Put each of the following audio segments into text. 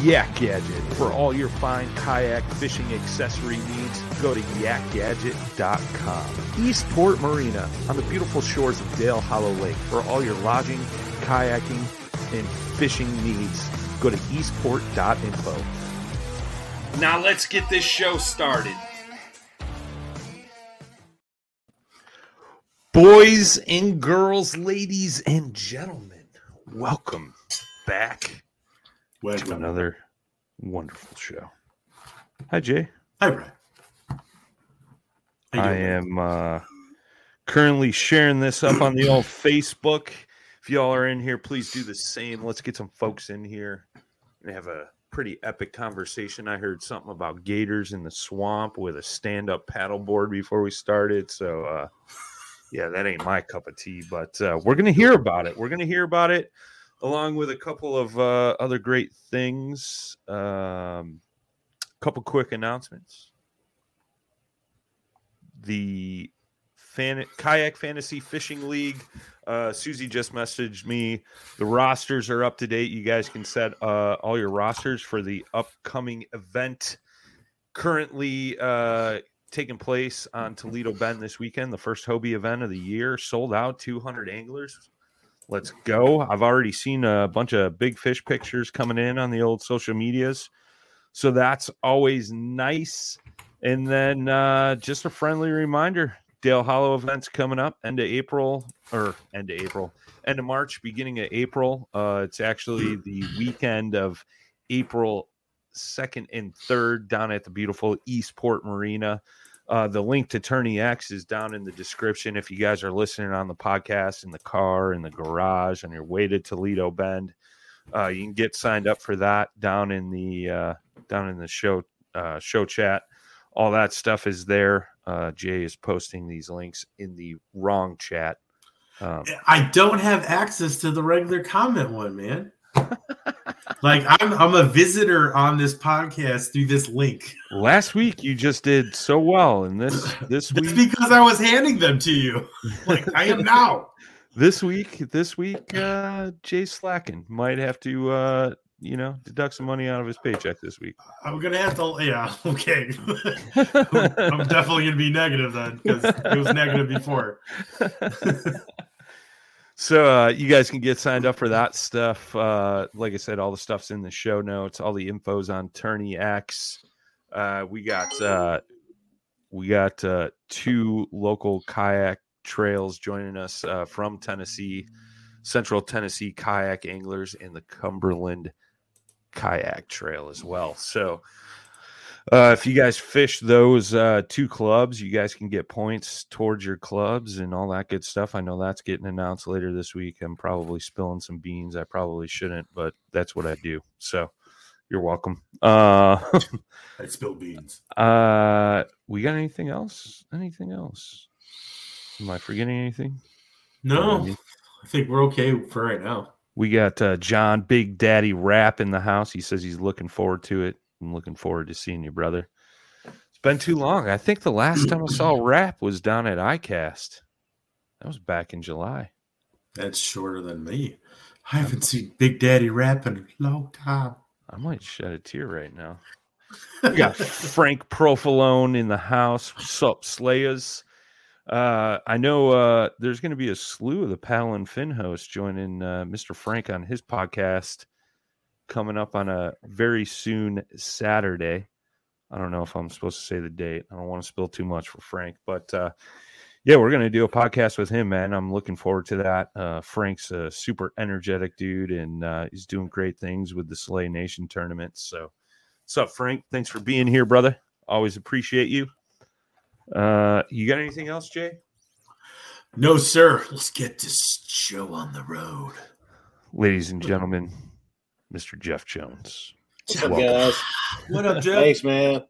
Yak Gadget. For all your fine kayak fishing accessory needs, go to yakgadget.com. Eastport Marina on the beautiful shores of Dale Hollow Lake. For all your lodging, kayaking, and fishing needs, go to eastport.info. Now let's get this show started. Boys and girls, ladies and gentlemen, welcome back Welcome. to another wonderful show. Hi, Jay. Hi, Brian. I am uh, currently sharing this up on the old Facebook. If y'all are in here, please do the same. Let's get some folks in here and have a pretty epic conversation. I heard something about gators in the swamp with a stand-up paddleboard before we started. So, uh, yeah, that ain't my cup of tea, but uh, we're gonna hear about it. We're gonna hear about it along with a couple of uh, other great things. Um, couple quick announcements. The fan- kayak fantasy fishing league. Uh, Susie just messaged me. The rosters are up to date. You guys can set uh, all your rosters for the upcoming event. Currently uh, taking place on Toledo Bend this weekend, the first Hobie event of the year. Sold out, 200 anglers. Let's go. I've already seen a bunch of big fish pictures coming in on the old social medias. So that's always nice. And then uh, just a friendly reminder Dale Hollow events coming up end of April or end of April, end of March, beginning of April. Uh, it's actually the weekend of April 2nd and 3rd down at the beautiful Eastport Marina. Uh, the link to Tourney X is down in the description. If you guys are listening on the podcast, in the car, in the garage, on your way to Toledo Bend, uh, you can get signed up for that down in the uh, down in the show uh, show chat. All that stuff is there. Uh, Jay is posting these links in the wrong chat. Um, I don't have access to the regular comment one, man. Like I'm, I'm a visitor on this podcast through this link. last week you just did so well, and this this week because I was handing them to you. Like I am now. this week this week uh, Jay slacking might have to uh, you know deduct some money out of his paycheck this week. I'm gonna have to. Yeah, okay. I'm definitely gonna be negative then because it was negative before. So uh, you guys can get signed up for that stuff. Uh, like I said, all the stuff's in the show notes. All the info's on Tourney X. Uh, we got uh, we got uh, two local kayak trails joining us uh, from Tennessee, Central Tennessee kayak anglers, and the Cumberland Kayak Trail as well. So Uh, if you guys fish those uh, two clubs, you guys can get points towards your clubs and all that good stuff. I know that's getting announced later this week. I'm probably spilling some beans. I probably shouldn't, but that's what I do. So you're welcome. Uh, I spill beans. uh, we got anything else? Anything else? Am I forgetting anything? No, I think we're okay for right now. We got uh, John Big Daddy Rap in the house. He says he's looking forward to it. I'm looking forward to seeing you, brother. It's been too long. I think the last time I saw Rap was down at ICAST. That was back in July. That's shorter than me. I haven't seen Big Daddy rap in a long time. I might shed a tear right now. We got Frank Profilone in the house. Sup, Slayers. Uh, I know uh, there's going to be a slew of the Paddle and Fin hosts joining uh, Mr. Frank on his podcast coming up on a very soon Saturday. I don't know if I'm supposed to say the date. I don't want to spill too much for Frank, but uh, yeah, we're going to do a podcast with him, man. I'm looking forward to that. Uh, Frank's a super energetic dude, and uh, he's doing great things with the Slay Nation tournament. So, what's up, Frank? Thanks for being here, brother. Always appreciate you. Uh, you got anything else, Jay? No, sir. Let's get this show on the road. Ladies and gentlemen, Mr. Jeff Jones. What's up, Welcome. guys? What up, Jeff? Thanks, man.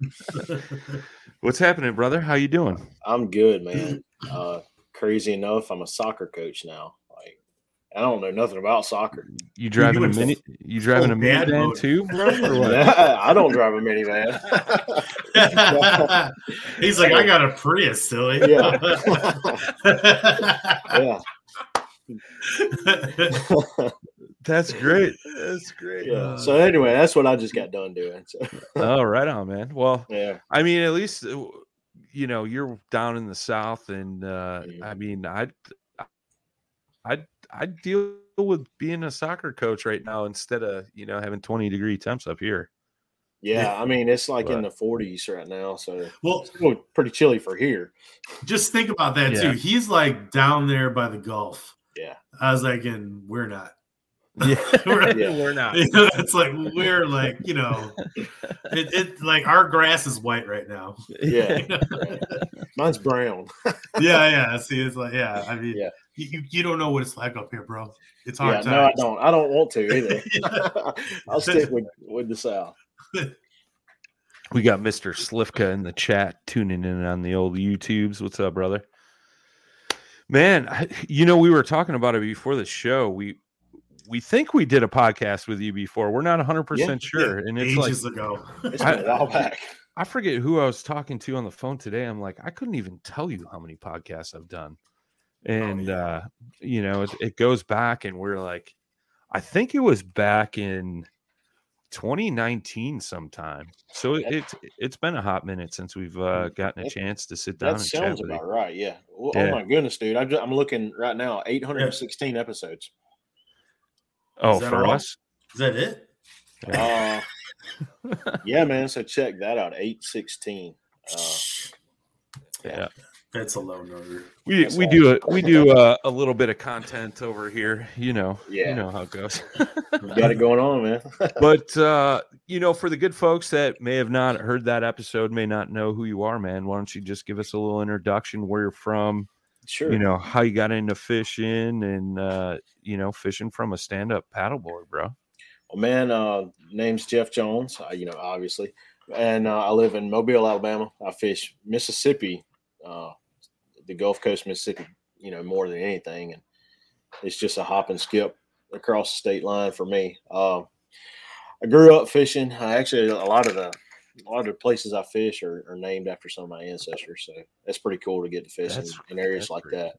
What's happening, brother? How you doing? I'm good, man. Uh, crazy enough, I'm a soccer coach now. Like, I don't know nothing about soccer. You driving a mini? You driving a minivan too, bro? Or what? I don't drive a minivan. He's like, I got a Prius, silly. Yeah. yeah, That's great. That's great. yeah. So anyway, that's what I just got done doing. So, Oh, right on, man. Well, yeah, I mean, at least uh, you know you're down in the south, and uh, Mhm. I mean, I, I, I deal with being a soccer coach right now instead of you know having 20 degree temps up here. yeah. I mean, it's like in the 40s right now, so well, it's pretty chilly for here. just think about that Yeah. too. He's like down there by the Gulf. Yeah. I was like, and we're not. Yeah, We're- Yeah. we're not. You know, it's like we're like, you know, it, it like our grass is white right now. Yeah, You know? mine's brown. yeah, yeah. See, it's like, yeah. I mean, Yeah. you, you you don't know what it's like up here, bro. It's hard Yeah, no, I don't. I don't want to either. I'll stick with with the south. We got Mr. Slivka in the chat tuning in on the old YouTubes. What's up, brother? Man, I- you know, we were talking about it before the show. We we think we did a podcast with you before. We're not 100% Yeah, sure. and it's like ages ago. It's I- been a while back. I forget who I was talking to on the phone today. I'm like, I couldn't even tell you how many podcasts I've done. And yeah. uh, you know, it, it goes back and we're like, I think it was back in 2019 sometime. So it, That- it's it's been a hot minute since we've uh, gotten a chance to sit down That and chat sounds with you. about right. Yeah. Well, Yeah. Oh my goodness, dude! I'm, just, I'm looking right now. 816 episodes. Oh, for all? us? Is that it? Uh, yeah, man. So check that out. 816. Uh, Yeah. That's a low number. We That's we all. do a, we do a, a little bit of content over here, you know. Yeah. You know how it goes. got it going on, man. but uh, you know, for the good folks that may have not heard that episode, may not know who you are, man, why don't you just give us a little introduction, where you're from, sure. you know, how you got into fishing and uh, you know, fishing from a stand-up paddleboard, bro. Well, man, uh, name's Jeff Jones. Uh, you know, obviously, and uh, I live in Mobile, Alabama. I fish Mississippi, uh, the Gulf Coast, Mississippi. You know, more than anything, and it's just a hop and skip across the state line for me. Uh, I grew up fishing. I actually a lot of the a lot of the places I fish are, are named after some of my ancestors, so that's pretty cool to get to fish in, in areas like pretty that.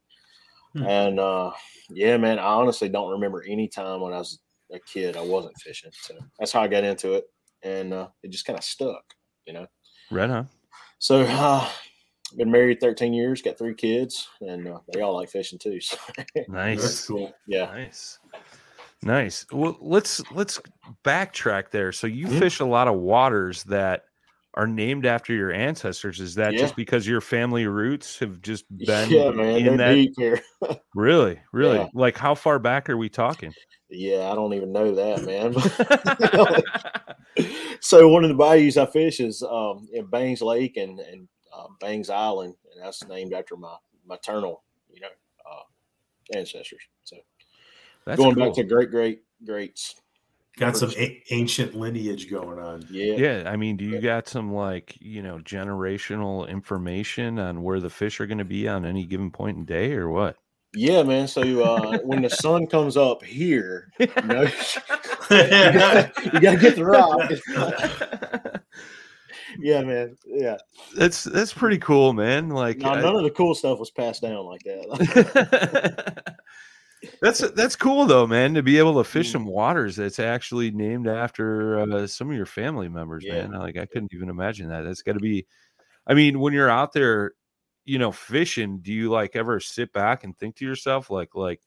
Hmm. And uh, yeah, man, I honestly don't remember any time when I was a kid I wasn't fishing. So that's how I got into it, and uh, it just kind of stuck, you know. Right on. So uh, been married 13 years, got three kids, and uh, they all like fishing too. So That's Nice. cool. yeah, Nice. Nice. Well, let's let's backtrack there. So you fish a lot of waters that are named after your ancestors. Is that Yeah. just because your family roots have just been yeah, man, in that? deep here. Really, really. Yeah. Like how far back are we talking? yeah, I don't even know that, man. so one of the bayous I fish is um, in Bangs Lake and and uh, Bangs Island, and that's named after my maternal, you know, uh, ancestors. So That's going cool. back to great great greats. Got some a- ancient lineage going on. Yeah, yeah, I mean, do you Yeah. got some like you know generational information on where the fish are going to be on any given point in day, or what? yeah, man. So uh, when the sun comes up here, you know, you gotta, you gotta get the rock. yeah, man. Yeah. that's that's pretty cool, man. Like No, I- none of the cool stuff was passed down like that. that's that's cool though, man, to be able to fish Mm. some waters that's actually named after uh, some of your family members, Yeah. man. Like I couldn't even imagine that. That's got to be. I mean, when you're out there, you know, fishing, do you like ever sit back and think to yourself, like, like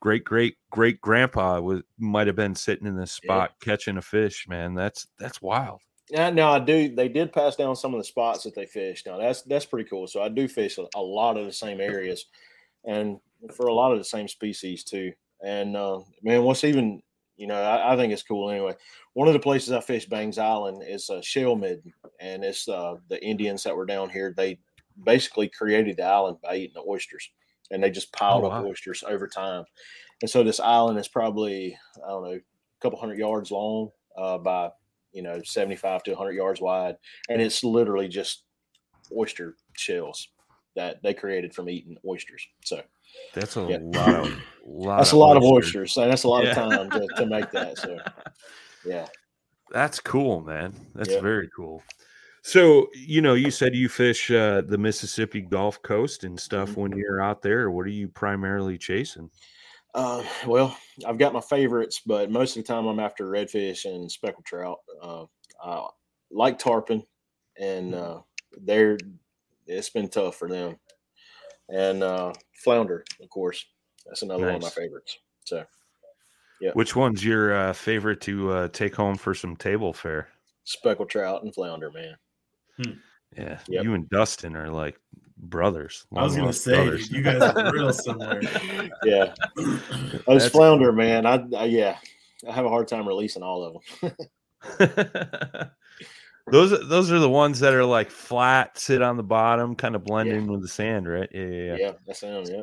great great great grandpa was might have been sitting in this spot catching a fish, man. That's that's wild. Yeah, now I do. They did pass down some of the spots that they fished. Now that's that's pretty cool. So I do fish a, a lot of the same areas, and for a lot of the same species too. And uh, man, what's even you know I, I think it's cool anyway. One of the places I fish Bangs Island is uh, Shell Midden, and it's uh, the Indians that were down here. They basically created the island by eating the oysters, and they just piled Oh, up oysters over time. And so this island is probably I don't know a couple hundred yards long uh, by you know 75 to 100 yards wide and it's literally just oyster shells that they created from eating oysters so That's a Yeah. lot of lot that's of a lot of oysters. oysters and that's a lot Yeah. of time to, to make that so yeah That's cool, man. That's Yeah. very cool. So, you know, you said you fish uh, the Mississippi Gulf Coast and stuff Mm-hmm. when you're out there. What are you primarily chasing? uh, well i've got my favorites but most of the time i'm after redfish and speckled trout uh, i like tarpon and uh, they're it's been tough for them and uh, flounder of course that's another one of my favorites so Yeah. Which one's your uh, favorite to uh, take home for some table fare? speckled trout and flounder man Yeah, Yep. you and Dustin are like brothers. I was gonna say brothers. you guys are real similar. yeah those That's flounder man I, I yeah i have a hard time releasing all of them those those are the ones that are like flat, sit on the bottom, kind of blend Yeah. in with the sand, right? Yeah, yeah, yeah, yeah. that sounds yeah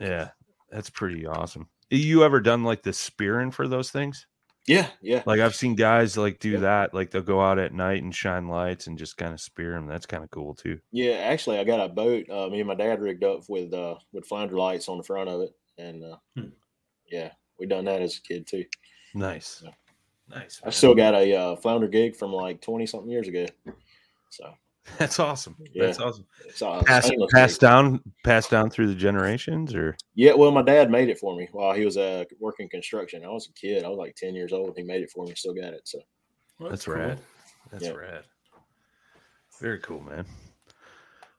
Yeah, that's pretty awesome. You ever done like the spearing for those things? yeah yeah Like I've seen guys like do Yeah. that. Like they'll go out at night and shine lights and just kind of spear them. That's kind of cool too. Yeah, actually, I got a boat. Uh, me and my dad rigged up with uh, with flounder lights on the front of it, and uh, Hmm. yeah, we done that as a kid too. Nice. Nice. I still got a uh, flounder gig from like twenty something years ago. So That's awesome. Yeah. That's awesome. it's uh, Pass, passed gig. down, passed down through the generations, or Yeah, well, my dad made it for me while he was uh, working construction. I was a kid. I was like ten years old. He made it for me. Still got it. So Well, that's cool. rad. That's Yeah. rad. Very cool, man.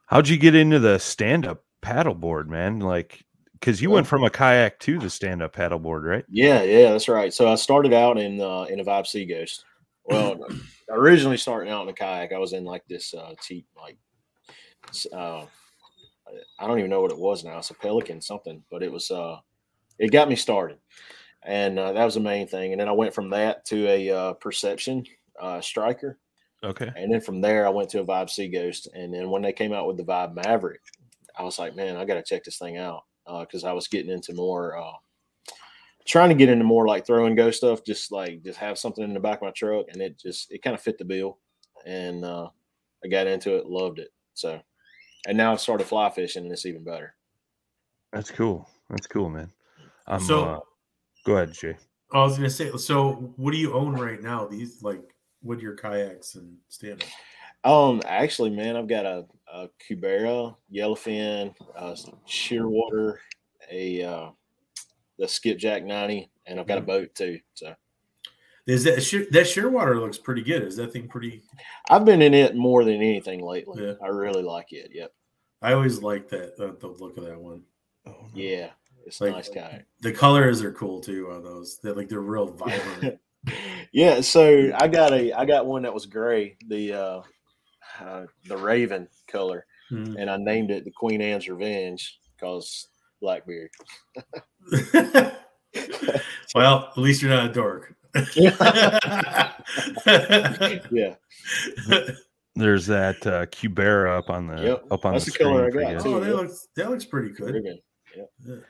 How'd you get into the stand-up paddleboard, man? Like, because you went from a kayak to the stand-up paddleboard, right? yeah, yeah, that's right. So I started out in uh, in a Vibe Sea Ghost. Well, originally starting out in a kayak, I was in like this uh, cheap like uh, I don't even know what it was now. It's a Pelican something, but it was uh, it got me started, and uh, that was the main thing. And then I went from that to a uh, Perception uh, Striker, Okay. and then from there I went to a Vibe Sea Ghost. And then when they came out with the Vibe Maverick, I was like, man, I got to check this thing out because I was getting into more. Uh, trying to get into more like throw and go stuff just like just have something in the back of my truck and it just it kind of fit the bill and uh i got into it loved it so and now i've started fly fishing and it's even better That's cool. That's cool, man. I'm, So- uh, go ahead, Jay. I was gonna say. So, what do you own right now? These like what your kayaks and stand up? Um actually man i've got a, a cubera yellowfin uh shearwater a uh the skipjack 90 and i've got a boat too so Is that sheer, that Shearwater looks pretty good? Is that thing pretty? i've been in it more than anything lately Yeah. i really like it yep I always like that the, the look of that one. yeah it's Like- a nice kayak The colors are cool too on those. They're like they're real vibrant. yeah so i got a i got one that was gray the uh uh, the Raven color, Hmm. and I named it the Queen Anne's Revenge because Blackbeard. well, at least you're not a dork. Yeah, There's that uh, Cubera up on the Yep, up on that's the, the color screen I got, you. oh, that looks that looks pretty good. Raven.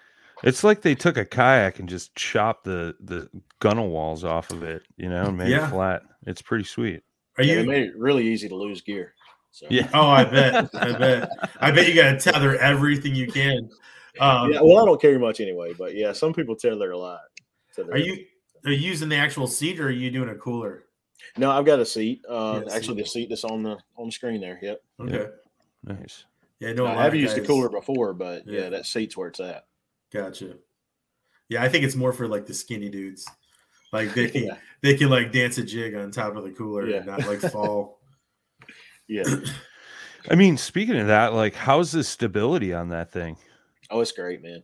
It's like they took a kayak and just chopped the the gunnel walls off of it, you know, and made Yeah. it flat. It's pretty sweet. Are Yeah, you? they made it really easy to lose gear. So Yeah. Oh, I bet. I bet. I bet you got to tether everything you can. Um, yeah, well, I don't carry much anyway, but yeah, some people tether a lot. Tether Are you are you using the actual seat or are you doing a cooler? No, I've got a seat. Uh, Yeah, actually, seat. the seat that's on the on the screen there. Yep. Okay. Nice. Yeah, no. I have used the cooler before, but yeah. Yeah. that seat's where it's at. Gotcha. Yeah, I think it's more for like the skinny dudes. Like they can Yeah. they can like dance a jig on top of the cooler Yeah. and not like fall. Yeah. I mean, speaking of that, like, how's the stability on that thing? Oh, it's great, man.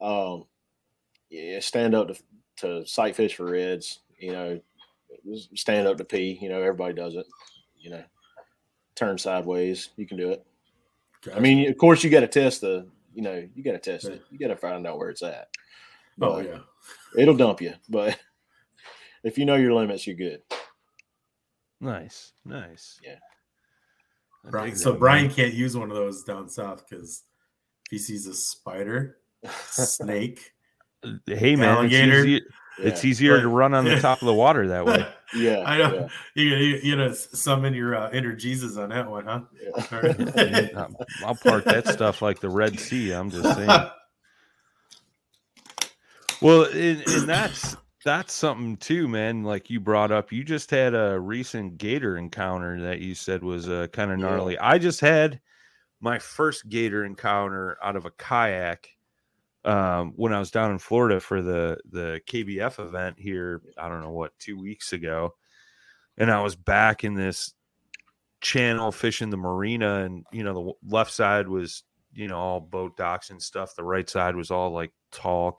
Um, yeah, stand up to, to sight fish for reds. You know, stand up to pee. You know, everybody does it. You know, turn sideways. You can do it. I mean, of course, you got to test the. You know, you got to test it. You got to find out where it's at. oh But yeah. it'll dump you. But if you know your limits, you're good. Nice, nice. Yeah. Brian, so that, Brian man. can't use one of those down south because if he sees a spider, snake, hey man, Alligator. it's, easy, Yeah. it's easier to run on the top of the water that way. Yeah. I know yeah, you, you you know summon your uh, inner Jesus on that one, huh? yeah. All right. I'll- I'll park that stuff like the Red Sea. I'm just saying. Well, and, and that's that's something too, man. Like you brought up, you just had a recent gator encounter that you said was uh, kind of Yeah. gnarly. I just had my first gator encounter out of a kayak um, when I was down in Florida for the the KBF event here. I don't know what two weeks ago, and I was back in this channel fishing the marina, and you know the left side was you know all boat docks and stuff. The right side was all like tall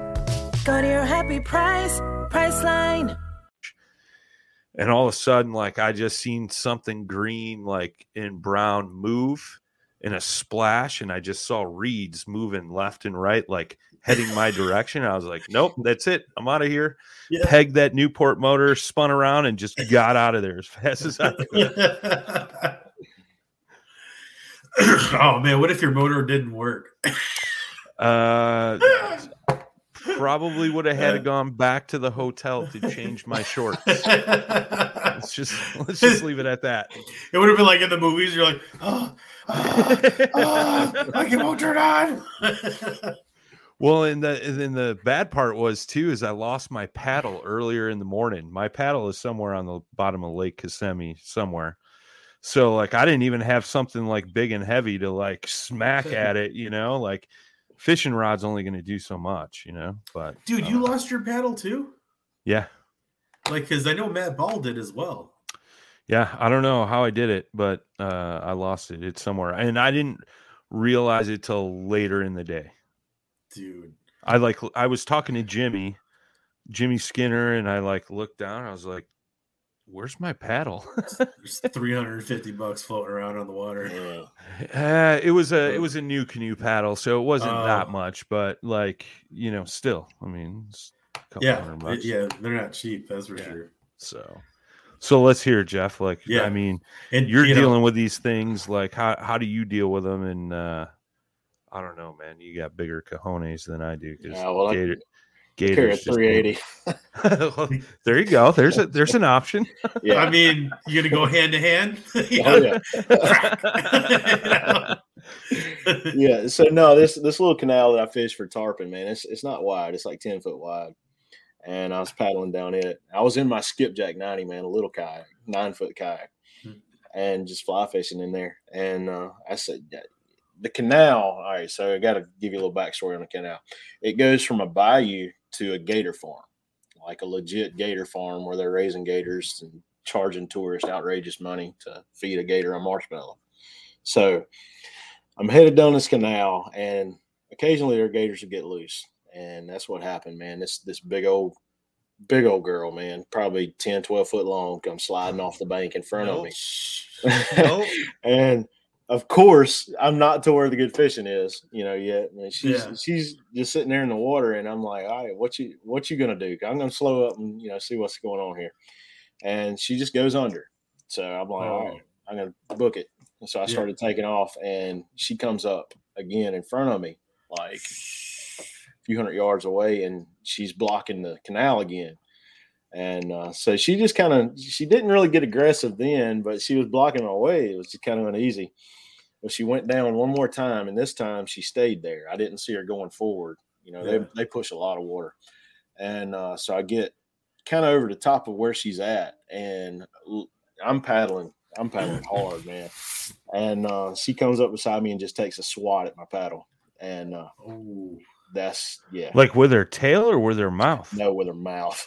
Go to your happy price, Priceline. and all of a sudden like i just seen something green like in brown move in a splash and i just saw reeds moving left and right like heading my direction i was like nope that's it i'm out of here Yeah. pegged that newport motor spun around and just got out of there as fast as i could oh man, what if your motor didn't work? uh probably would have had to gone back to the hotel to change my shorts let's just let's just leave it at that It would have been like in the movies. You're like, oh, oh, oh I won't turn on. Well, and the and then the bad part was too is I lost my paddle earlier in the morning. My paddle is somewhere on the bottom of Lake Kissimmee somewhere. So like I didn't even have something like big and heavy to like smack at it, you know, like fishing rod's only going to do so much, you know. But Dude, uh, you lost your paddle too? yeah, Like, because I know Matt Ball did as well. yeah, I don't know how I did it, but uh I lost it. It's somewhere, and I didn't realize it till later in the day. Dude. I like I was talking to Jimmy, Jimmy Skinner, and I like looked down. I was like, "Where's my paddle?" There's 350 bucks floating around on the water. Yeah. uh, it was a it was a new canoe paddle, so it wasn't that Oh. much, but like you know, still, I mean, it's a couple Yeah. hundred bucks. Yeah. They're not cheap. That's for Yeah. sure. So, So let's hear, Jeff. Like, Yeah. I mean, And you're you know, dealing with these things. Like, how how do you deal with them? And uh, I don't know, man. You got bigger cojones than I do. Because Yeah, well, Gator, Carry a Gators just- 380. there you go. There's a there's an option. Yeah. I mean, you're gonna go hand to hand. You Oh, know? yeah. yeah. So no, this this little canal that I fish for tarpon, man, it's it's not wide. It's like ten foot wide, and I was paddling down it. I was in my skipjack ninety, man, a little kayak, nine foot kayak, Hmm. and just fly fishing in there. And uh, I said, yeah, the canal. All right, so I got to give you a little backstory on the canal. It goes from a bayou to a gator farm, like a legit gator farm where they're raising gators and charging tourists outrageous money to feed a gator a marshmallow. So I'm headed down this canal, and occasionally there are gators would get loose, and that's what happened, man. This this big old big old girl, man, probably 10, 12 foot long, comes sliding off the bank in front of me. Nope. and of course, I'm not to where the good fishing is, you know, yet. And she's Yeah. she's just sitting there in the water, and I'm like, all right, what you what you gonna do? I'm gonna slow up and you know see what's going on here. And she just goes under. So I'm like, all right, I'm gonna book it. And so I Yeah. started taking off, and she comes up again in front of me, like a few hundred yards away, and she's blocking the canal again. And uh, so she just kind of she didn't really get aggressive then, but she was blocking my way. It was just kind of uneasy. But she went down one more time, and this time she stayed there. I didn't see her going forward. You know, Yeah. they they push a lot of water, and uh, so I get kind of over the top of where she's at, and I'm paddling. I'm paddling hard, man. And uh, she comes up beside me and just takes a swat at my paddle, and uh, Oh, that's yeah, Like with her tail or with her mouth? no with her mouth.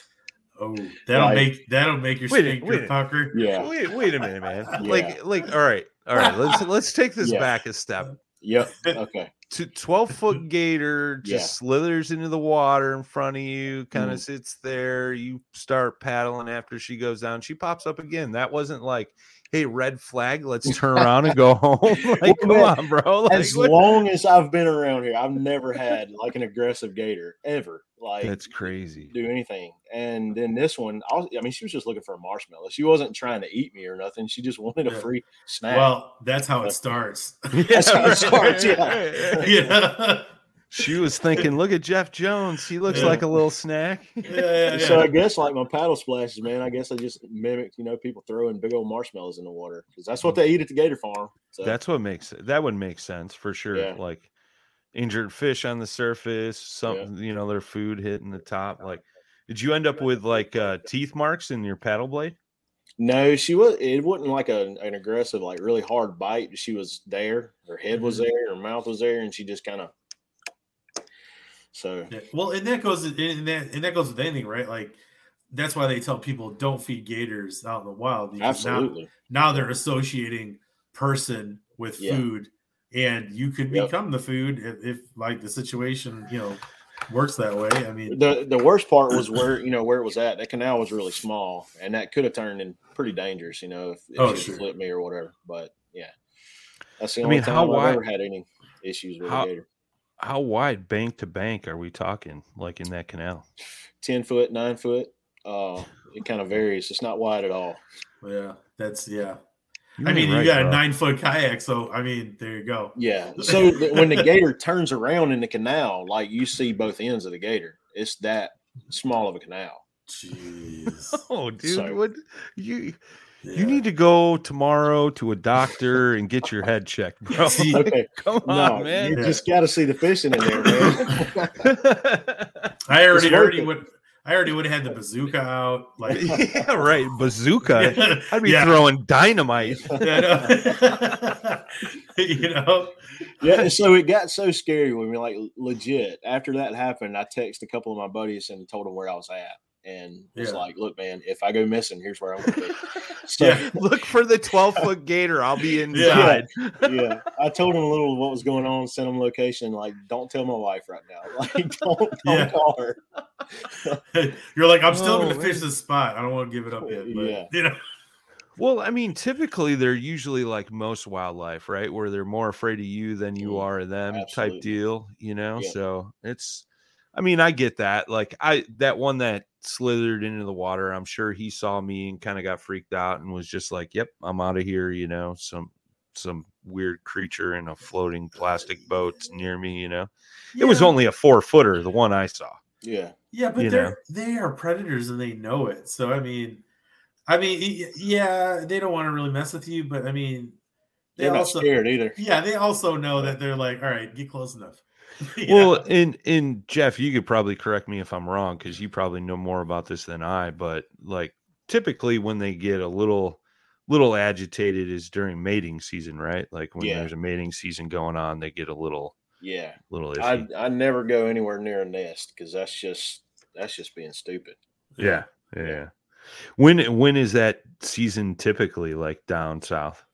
oh, that'll Like- make that'll make your Wait a- wait pucker. Yeah, Wait, wait a minute, man. Yeah. Like, like, all right, all right. Let's let's take this Yeah. back a step. yep, okay, To twelve foot gator just Yeah. slithers into the water in front of you, kind of Mhm. sits there. You start paddling after she goes down. She pops up again. That wasn't like, hey, red flag. Let's turn around and go home. like, come man, on, bro. Like, as what- long as I've been around here, I've never had like an aggressive gator ever. Like That's crazy. do anything. And then this one, I, was, I mean, she was just looking for a marshmallow. She wasn't trying to eat me or nothing. She just wanted a Yeah. free snack. Well, that's how it starts. That's how it starts, yeah. right, right. yeah. She was thinking, look at Jeff Jones. He looks Yeah. like a little snack. yeah, yeah, So I guess like my paddle splashes, man. I guess I just mimicked, you know, people throwing big old marshmallows in the water because that's what they eat at the Gator Farm. So That's what makes it. That would make sense for sure. Yeah. Like injured fish on the surface, something you know, their food hitting the top. Like, did you end up with like uh, teeth marks in your paddle blade? no, she was. It wasn't like a, an aggressive, like really hard bite. She was there. Her head was Mhm. there. Her mouth was there, and she just kind of. So Yeah. Well, and that goes and that and that goes with anything, right? Like that's why they tell people don't feed gators out in the wild. because now- absolutely, Now, they're associating person with Yeah. food, and you could Yep. become the food if, if like the situation you know works that way. I mean, the the worst part was where you know where it was at. That canal was really small, and that could have turned in pretty dangerous. You know, if, if Oh, sure. flipped me or whatever. But yeah, that's the I only mean, time how I've wide- ever had any issues with How- a gator. How wide bank to bank are we talking? Like in that canal? Ten foot, nine foot. Uh, it kind of varies. It's not wide at all. yeah, that's yeah. You I mean, right, you got bro. a nine foot kayak, so I mean, there you go. Yeah. So when the gator turns around in the canal, like you see both ends of the gator. It's that small of a canal. Jeez. Oh, dude, So- what you Yeah. you need to go tomorrow to a doctor and get your head checked, bro. Okay. Come No, on, man. you just got to see the fishing in there, man. I already It's already would. I already would have had the bazooka out. Like, yeah, right. Bazooka. I'd be Yeah. throwing dynamite. I know. you know, yeah. So it got so scary when we like legit. After that happened, I texted a couple of my buddies and told them where I was at, and was Yeah. like, "Look, man, if I go missing, here's where I'm going to be." So Yeah. Look for the 12 foot gator. I'll be inside. yeah, I told him a little what was going on, sent them location. Like, don't tell my wife right now. Like, don't, don't Yeah. call her. you're like, I'm still Oh, going to fish this spot. I don't want to give it up yet. But, Yeah. you know, Well, I mean, typically they're usually like most wildlife, right? Where they're more afraid of you than you Mm, are of them type deal, you know? Yeah. So it's, I mean, I get that. Like I that one that slithered into the water, I'm sure he saw me and kind of got freaked out and was just like, "Yep, I'm out of here." You know, some some weird creature in a floating plastic boat near me. You know, it was only a four footer, the one I saw. Yeah. Yeah, but you they're know. they are predators and they know it. So I mean, I mean, yeah, they don't want to really mess with you, but I mean, they They're not also scared either. yeah, they also know that they're like, all right, get close enough. You Well, and and Jeff, you could probably correct me if I'm wrong because you probably know more about this than I. But like typically, when they get a little little agitated is during mating season, right? Like when Yeah. there's a mating season going on, they get a little Yeah. little I iffy. I never go anywhere near a nest because that's just that's just being stupid. yeah, yeah. When when is that season typically like down south?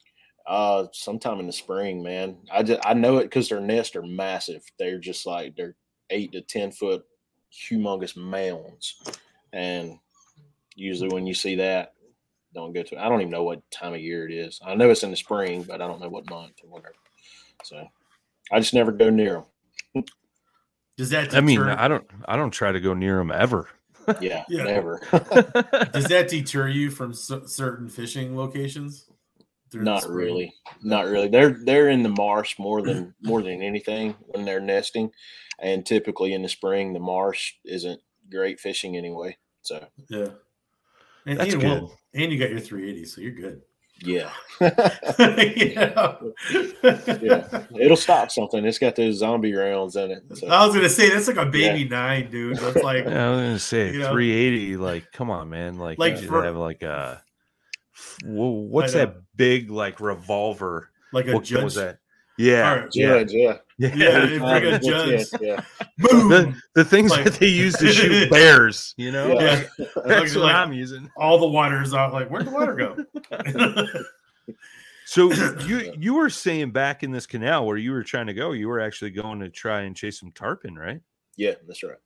Uh, sometime in the spring, man. I just I know it because their nests are massive. They're just like they're eight to ten foot, humongous mounds, and usually when you see that, don't go to. I don't even know what time of year it is. I know it's in the spring, but I don't know what month or whatever. So I just never go near them. does that I mean, I don't I don't try to go near them ever. Yeah, Yeah. never. does that deter you from cer- certain fishing locations? Through Not spring? really. Not really. They're they're in the marsh more than more than anything when they're nesting, and typically in the spring the marsh isn't great fishing anyway. So Yeah. And, That's and, good. well, and you got your 380, so you're good. yeah, You know? yeah, it'll stop something. It's got those zombie rounds in it. So. I was gonna say that's like a baby nine, dude. That's like Yeah, I was gonna say You know? 380. Like, come on, man. Like, Like you for- have like a wh- what's that big like revolver? like a What judge. was that? Yeah, All right. yeah, Judge, yeah, yeah. Yeah, they a judge. Yeah, Boom. The, the things Like- that they use to shoot bears, you know, Yeah. Yeah. that's what I'm using. All the water's out. Like, where'd the water go? So you you were saying back in this canal where you were trying to go, you were actually going to try and chase some tarpon, right? yeah. That's right.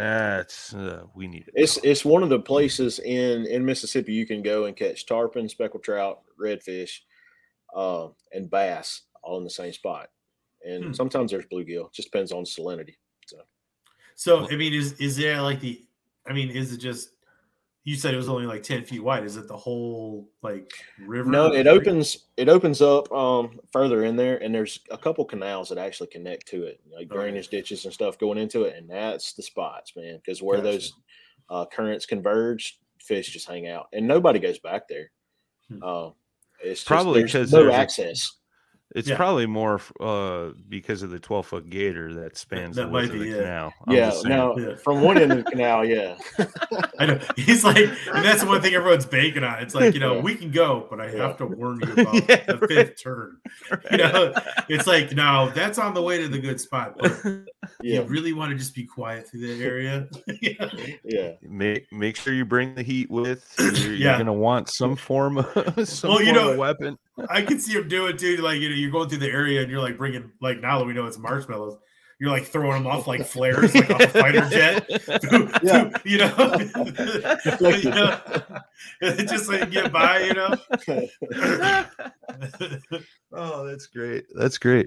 That's uh, we need it. It's it's one of the places in in Mississippi you can go and catch tarpon, speckled trout, redfish, uh, and bass all in the same spot. And Hmm. sometimes there's bluegill. Just depends on salinity. So, so, I mean, is is there like the? I mean, is it just? You said it was only like ten feet wide. Is it the whole like river? No, it opens it opens up um further in there, and there's a couple canals that actually connect to it, like Okay. drainage ditches and stuff going into it, and that's the spots, man. Because where Gotcha. those uh, currents converge, fish just hang out, and nobody goes back there. Hmm. Uh, it's just, Probably there's 'cause no there's a- access. It's Yeah. probably more uh, because of the 12 foot gator that spans that the might width of the it. canal. I'm yeah, just now Yeah. from one end of the canal, yeah, I know. He's like, and that's the one thing everyone's banking on. It's like, you know, Yeah. we can go, but I have to warn you about Yeah, the right. fifth turn. You know, it's like, no, that's on the way to the good spot. But yeah, you really want to just be quiet through that area. yeah. yeah. make make sure you bring the heat with. You're, you're gonna want some form of some Well, you form know- of weapon. I can see him doing too. Like, you know, you're going through the area and you're like bringing, like, now that we know it's marshmallows, you're like throwing them off like flares, like off a fighter jet. Yeah. you know, you know? just so you can get by, you know. oh, that's great. That's great.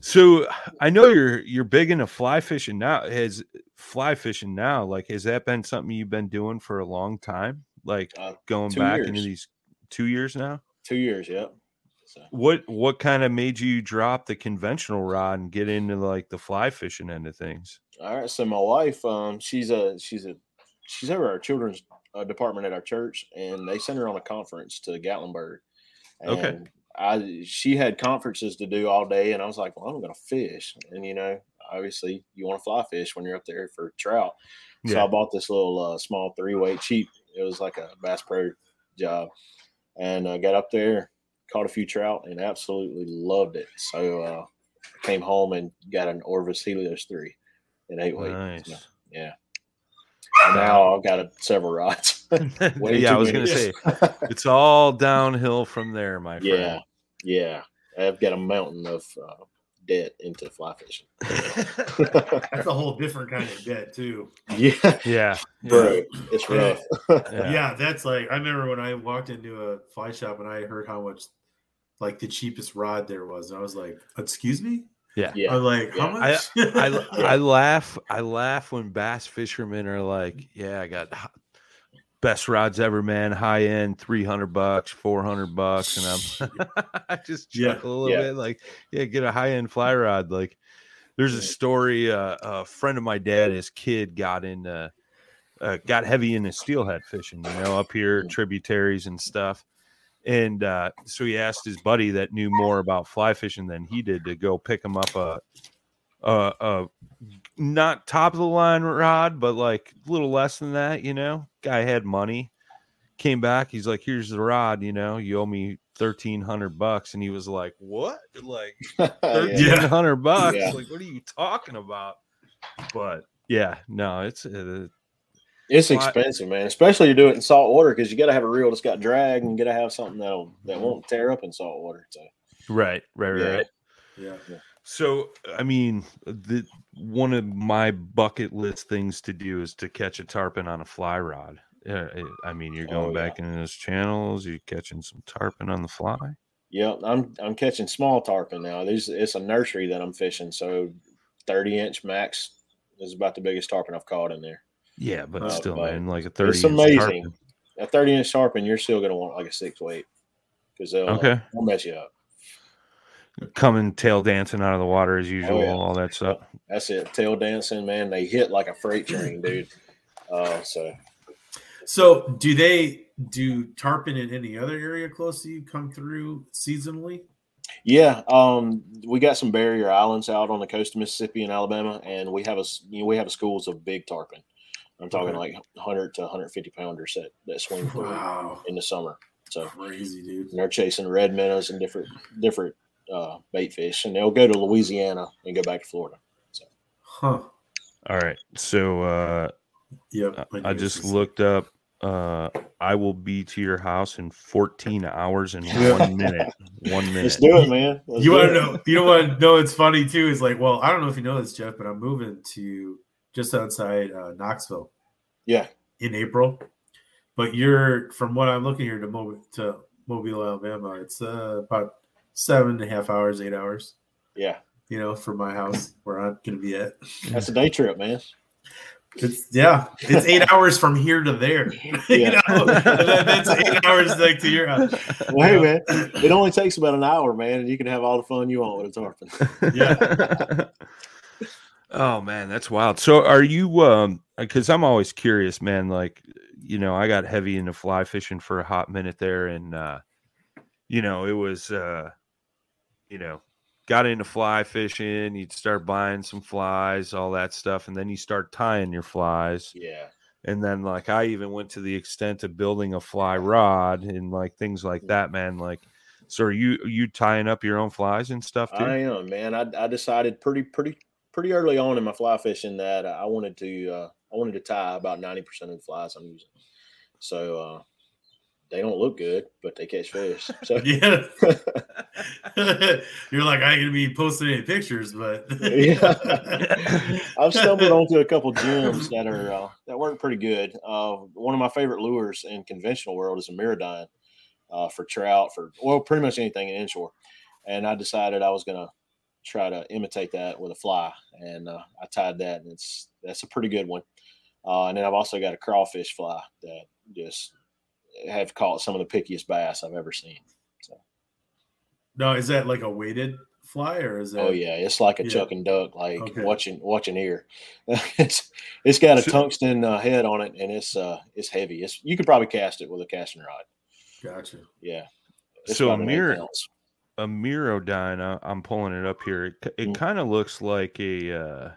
So I know you're you're big into fly fishing now. Has fly fishing now? Like, has that been something you've been doing for a long time? Like Uh, going two back into these two years now. Two years, yeah. So, What what kind of made you drop the conventional rod and get into like the fly fishing end of things? all right. So my wife, um, she's a she's a she's over our children's uh, department at our church, and they sent her on a conference to Gatlinburg. Okay. And I she had conferences to do all day, and I was like, well, I'm going to fish, and you know, obviously, you want to fly fish when you're up there for trout. So Yeah. I bought this little uh, small three weight cheap. It was like a Bass Pro job, and I got up there, caught a few trout, and absolutely loved it. So uh, I came home and got an Orvis Helios three, an eight weight. Nice. So, yeah. And now I've got a, several rods. Yeah, I was gonna say it's all downhill from there, my yeah, friend. yeah. I've got a mountain of uh, debt into fly fishing. That's a whole different kind of debt too. yeah, yeah, bro, it's rough. yeah. Yeah. that's like I remember when I walked into a fly shop and I heard how much like the cheapest rod there was, and I was like, "Excuse me." Yeah. Yeah. I'm like, how Yeah. much? I, I laugh. I laugh when bass fishermen are like, "Yeah, I got h- best rods ever, man. High end, three hundred bucks, four hundred bucks," and I'm I just Yeah. chuckle a little Yeah. bit, like, "Yeah, get a high end fly rod." Like, there's a story. Uh, a friend of my dad, his kid got in, uh, uh, got heavy into steelhead fishing. You know, up here, tributaries and stuff. And uh, so he asked his buddy that knew more about fly fishing than he did to go pick him up a, a, a not top of the line rod, but like a little less than that. You know, guy had money. Came back, he's like, "Here's the rod. You know, you owe me thirteen hundred bucks." And he was like, "What? Like Yeah. thirteen hundred bucks? Yeah. Like, what are you talking about?" But yeah, no, it's uh, It's Why- expensive, man. Especially you do it in salt water because you got to have a reel that's got drag and you got to have something that'll that won't tear up in salt water. So right, right, right. Yeah. right. yeah. So, I mean, the one of my bucket list things to do is to catch a tarpon on a fly rod. Uh, eh, I mean, you're oh, going Oh, yeah. back into those channels. You're catching some tarpon on the fly. yeah, I'm I'm catching small tarpon now. There's it's a nursery that I'm fishing, so 30 inch max is about the biggest tarpon I've caught in there. Yeah, but Oh, still, but man, like a thirty. It's inch amazing. tarpon. A 30 inch tarpon, you're still gonna want like a six weight because they'll uh, Okay. they'll mess you up. Coming tail dancing out of the water as usual. Oh, yeah. All that stuff. That's it. Tail dancing, man. They hit like a freight train, dude. Uh, so So, do they do tarpon in any other area close to you come through seasonally? Yeah, um, we got some barrier islands out on the coast of Mississippi and Alabama, and we have a s- you know, we have a schools of big tarpon. I'm talking Okay. like 100 to 150 pounders that that swing through Wow, in the summer. So crazy, dude. and they're chasing red minnows and different different uh, bait fish, and they'll go to Louisiana and go back to Florida. Huh. All right. So uh, Yep. I, I just this. looked up. Uh, I will be to your house in 14 hours and one minute. One minute. Let's do it, man. Let's You want to know? You know what? No, it's funny too. Is like, well, I don't know if you know this, Jeff, but I'm moving to just outside uh, Knoxville Yeah, in April. But you're from what I'm looking here to Mobile to Mobile, Alabama. It's uh, about seven and a half hours, eight hours. yeah. You know, from my house where I'm going to be at. That's a day trip, man. It's yeah, it's eight hours from here to there. you know, that- that's eight hours like to your house. Well, hey, man, it only takes about an hour, man, and you can have all the fun you want with a tarpon. Yeah. oh man, that's wild. So are you um because I'm always curious, man, like you know, I got heavy into fly fishing for a hot minute there and uh you know, it was uh you know, got into fly fishing, you'd start buying some flies, all that stuff, and then you start tying your flies. Yeah. And then like I even went to the extent of building a fly rod and like things like that, man. Like so are you are you tying up your own flies and stuff too? I am, man. I, I decided pretty pretty pretty early on in my fly fishing that I wanted to uh, I wanted to tie about ninety percent of the flies I'm using. So uh, they don't look good, but they catch fish. So Yeah. You're like, I ain't gonna be posting any pictures, but Yeah. I've stumbled onto a couple gems that are uh, that work pretty good. Uh, one of my favorite lures in conventional world is a MirrOdine uh, for trout, for well, pretty much anything in inshore. And I decided I was gonna try to imitate that with a fly, and uh, I tied that, and it's that's a pretty good one. Uh, and then I've also got a crawfish fly that just have caught some of the pickiest bass I've ever seen. So. no, is that like a weighted fly or is that Oh yeah, it's like a Yeah. chuck and duck, like Okay. watching watching ear. it's it's got a So- tungsten uh, head on it, and it's uh it's heavy. It's you could probably cast it with a casting rod. gotcha. Yeah. It's So a mirror- a MirrOdine. I'm pulling it up here. It, it Mm. kind of looks like a, uh,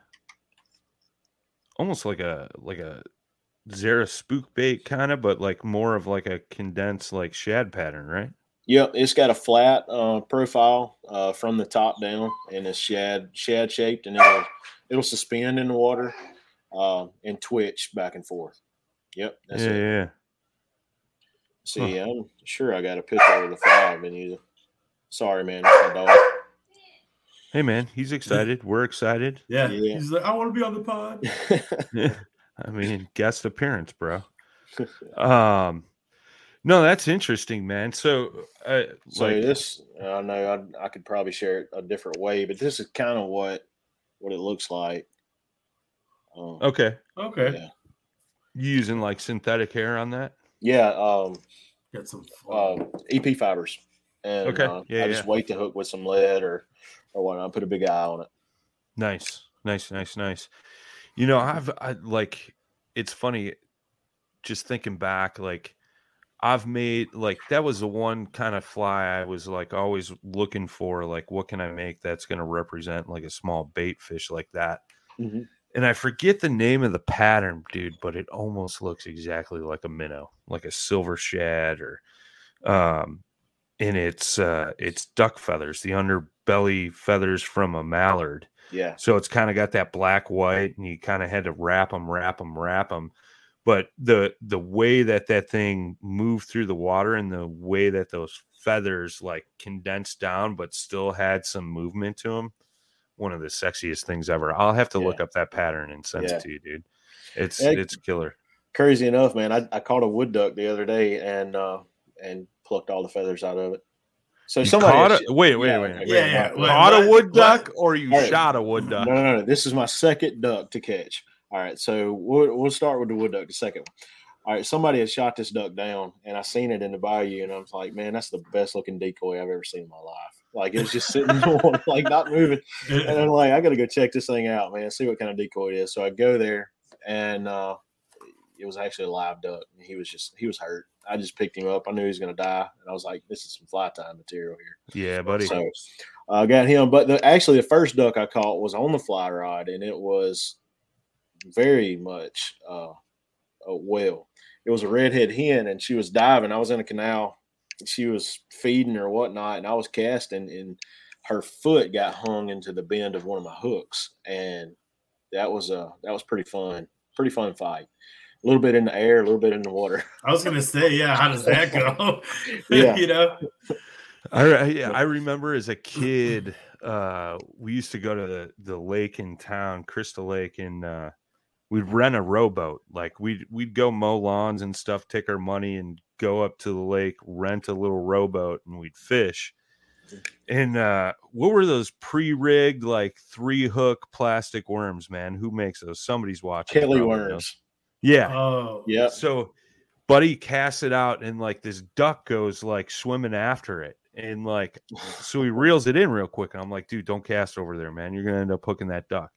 almost like a like a Zara spook bait kind of, but like more of like a condensed like shad pattern, right? Yep, it's got a flat uh, profile uh, from the top down, and it's shad shad shaped, and it'll it'll suspend in the water uh, and twitch back and forth. Yep, that's yeah, it. yeah. See, I'm sure I got a picture of the fly I've been using. Sorry, man, that's my dog. Hey man, he's excited. We're excited. Yeah. Yeah. He's like, I want to be on the pod. I mean, guest appearance, bro. Um, No, that's interesting, man. So, uh, So like, this, I know I, I could probably share it a different way, but this is kind of what what it looks like. Um, okay, Okay. yeah, you using like synthetic hair on that? yeah. Um, Got some. uh, EP fibers, and Okay, uh, yeah, I just yeah. weight the hook with some lead or or whatnot. I Put a big eye on it. Nice, nice, nice, nice. You know, I've I like it's funny just thinking back, like I've made like that was the one kind of fly I was like always looking for, like what can I make that's gonna represent like a small bait fish like that. Mhm. And I forget the name of the pattern, dude, but it almost looks exactly like a minnow, like a silver shad or um and it's uh it's duck feathers, the underbelly feathers from a mallard. Yeah, So it's kind of got that black white, and you kind of had to wrap them, wrap them, wrap them. But the the way that that thing moved through the water, and the way that those feathers like condensed down, but still had some movement to them, one of the sexiest things ever. I'll have to look up that pattern and send Yeah. it to you, dude. It's Yeah. it's killer. crazy enough, man. I, I caught a wood duck the other day and uh, and plucked all the feathers out of it. So You somebody caught a, wait, wait, yeah, wait. okay, wait. Yeah, yeah. what- What- Caught a what- wood what? duck, or you Hey. shot a wood duck? No, no, no. This is my second duck to catch. All right, so we'll, we'll start with the wood duck, the second one. All right, somebody had shot this duck down, and I seen it in the bayou, and I was like, man, that's the best looking decoy I've ever seen in my life. Like it was just sitting, on, like not moving, and I'm like, I got to go check this thing out, man. See what kind of decoy it is. So I go there, and uh, it was actually a live duck. And he was just he was hurt. I just picked him up. I knew he was going to die, and I was like, this is some fly time material here. Yeah, buddy. So I got him. But the, actually, the first duck I caught was on the fly rod, and it was very much uh, a whale. It was a redhead hen, and she was diving. I was in a canal. She was feeding or whatnot, and I was casting, and her foot got hung into the bend of one of my hooks, and that was a that was pretty fun. Pretty fun fight. A little bit in the air, a little bit in the water. I was gonna say, yeah. How does that go? Yeah. you know. I yeah, I remember as a kid, uh, we used to go to the, the lake in town, Crystal Lake, and uh, we'd rent a rowboat. Like we'd we'd go mow lawns and stuff, take our money and go up to the lake, rent a little rowboat, and we'd fish. And uh, what were those pre-rigged like three hook plastic worms, man? Who makes those? Somebody's watching. Kelly probably knows. Worms. Yeah. Oh, Yep. So Buddy casts it out and like this duck goes like swimming after it. And like so he reels it in real quick. And I'm like, dude, don't cast over there, man. You're gonna end up hooking that duck.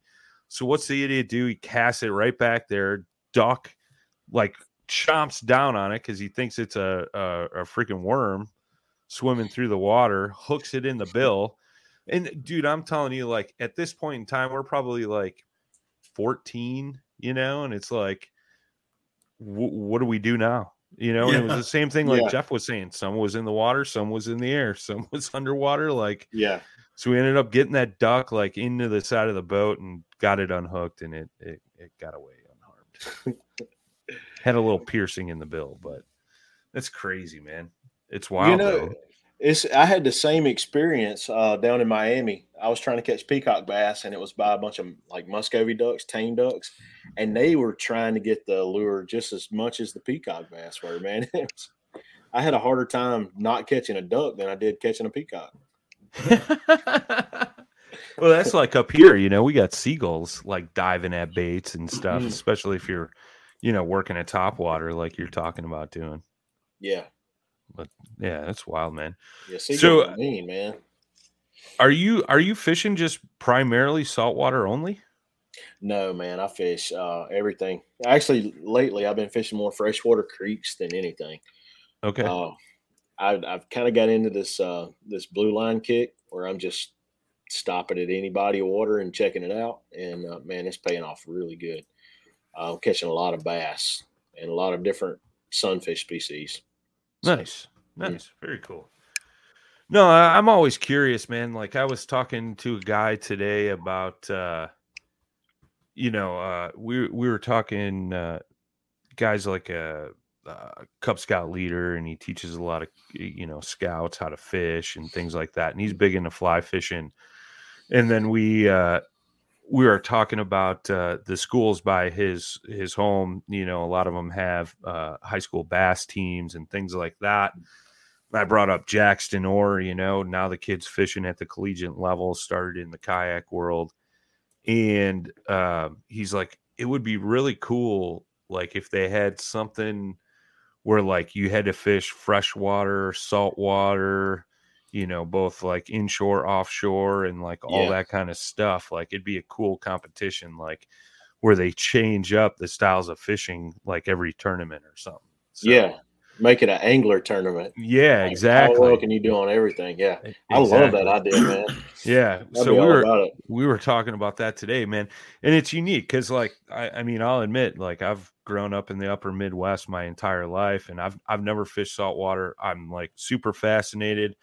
So what's the idiot do? He casts it right back there. Duck like chomps down on it because he thinks it's a, a a freaking worm swimming through the water, hooks it in the bill. And dude, I'm telling you, like at this point in time, we're probably like 14, you know, and it's like, wh- what do we do now? You know, and it was the same thing like Yeah. Jeff was saying. Some was in the water, some was in the air, some was underwater. Like, Yeah. so we ended up getting that duck like into the side of the boat and got it unhooked, and it it, it got away unharmed. Had a little piercing in the bill, but that's crazy, man. It's wild. you know. It's I had the same experience uh, down in Miami. I was trying to catch peacock bass, and it was by a bunch of like Muscovy ducks, tame ducks, and they were trying to get the lure just as much as the peacock bass were. Man, was- I had a harder time not catching a duck than I did catching a peacock. well, that's like up here, you know, we got seagulls like diving at baits and stuff, Mhm. especially if you're, you know, working at top water like you're talking about doing. Yeah, But yeah, that's wild, man. yeah. See, So- mean man. Are you are you fishing just primarily saltwater only? No, man, I fish uh, everything. Actually, lately I've been fishing more freshwater creeks than anything. Okay. Uh, I've, I've kind of got into this uh, this blue line kick where I'm just stopping at any body of water and checking it out, and uh, man, it's paying off really good. I'm catching a lot of bass and a lot of different sunfish species. Nice, yeah. nice, very cool. No, I'm always curious, man. Like I was talking to a guy today about, uh, you know, uh, we we were talking uh, guys like a, a Cub Scout leader, and he teaches a lot of you know scouts how to fish and things like that. And he's big into fly fishing. And then we uh, we were talking about uh, the schools by his his home. You know, a lot of them have uh, high school bass teams and things like that. I brought up Jackson Orr. You know, now the kids fishing at the collegiate level started in the kayak world, and uh, he's like, it would be really cool, like if they had something where like you had to fish freshwater, saltwater, you know, both like inshore, offshore, and like all Yeah. that kind of stuff. Like it'd be a cool competition, like where they change up the styles of fishing like every tournament or something. So, yeah, make it an angler tournament. Yeah, Like, How exactly. well can you do on everything? Yeah, I love that idea, man. Yeah. I'd so we were we were talking about that today, man. And it's unique because like I, I mean, I'll admit, like I've grown up in the upper Midwest my entire life and I've I've never fished saltwater. I'm like super fascinated.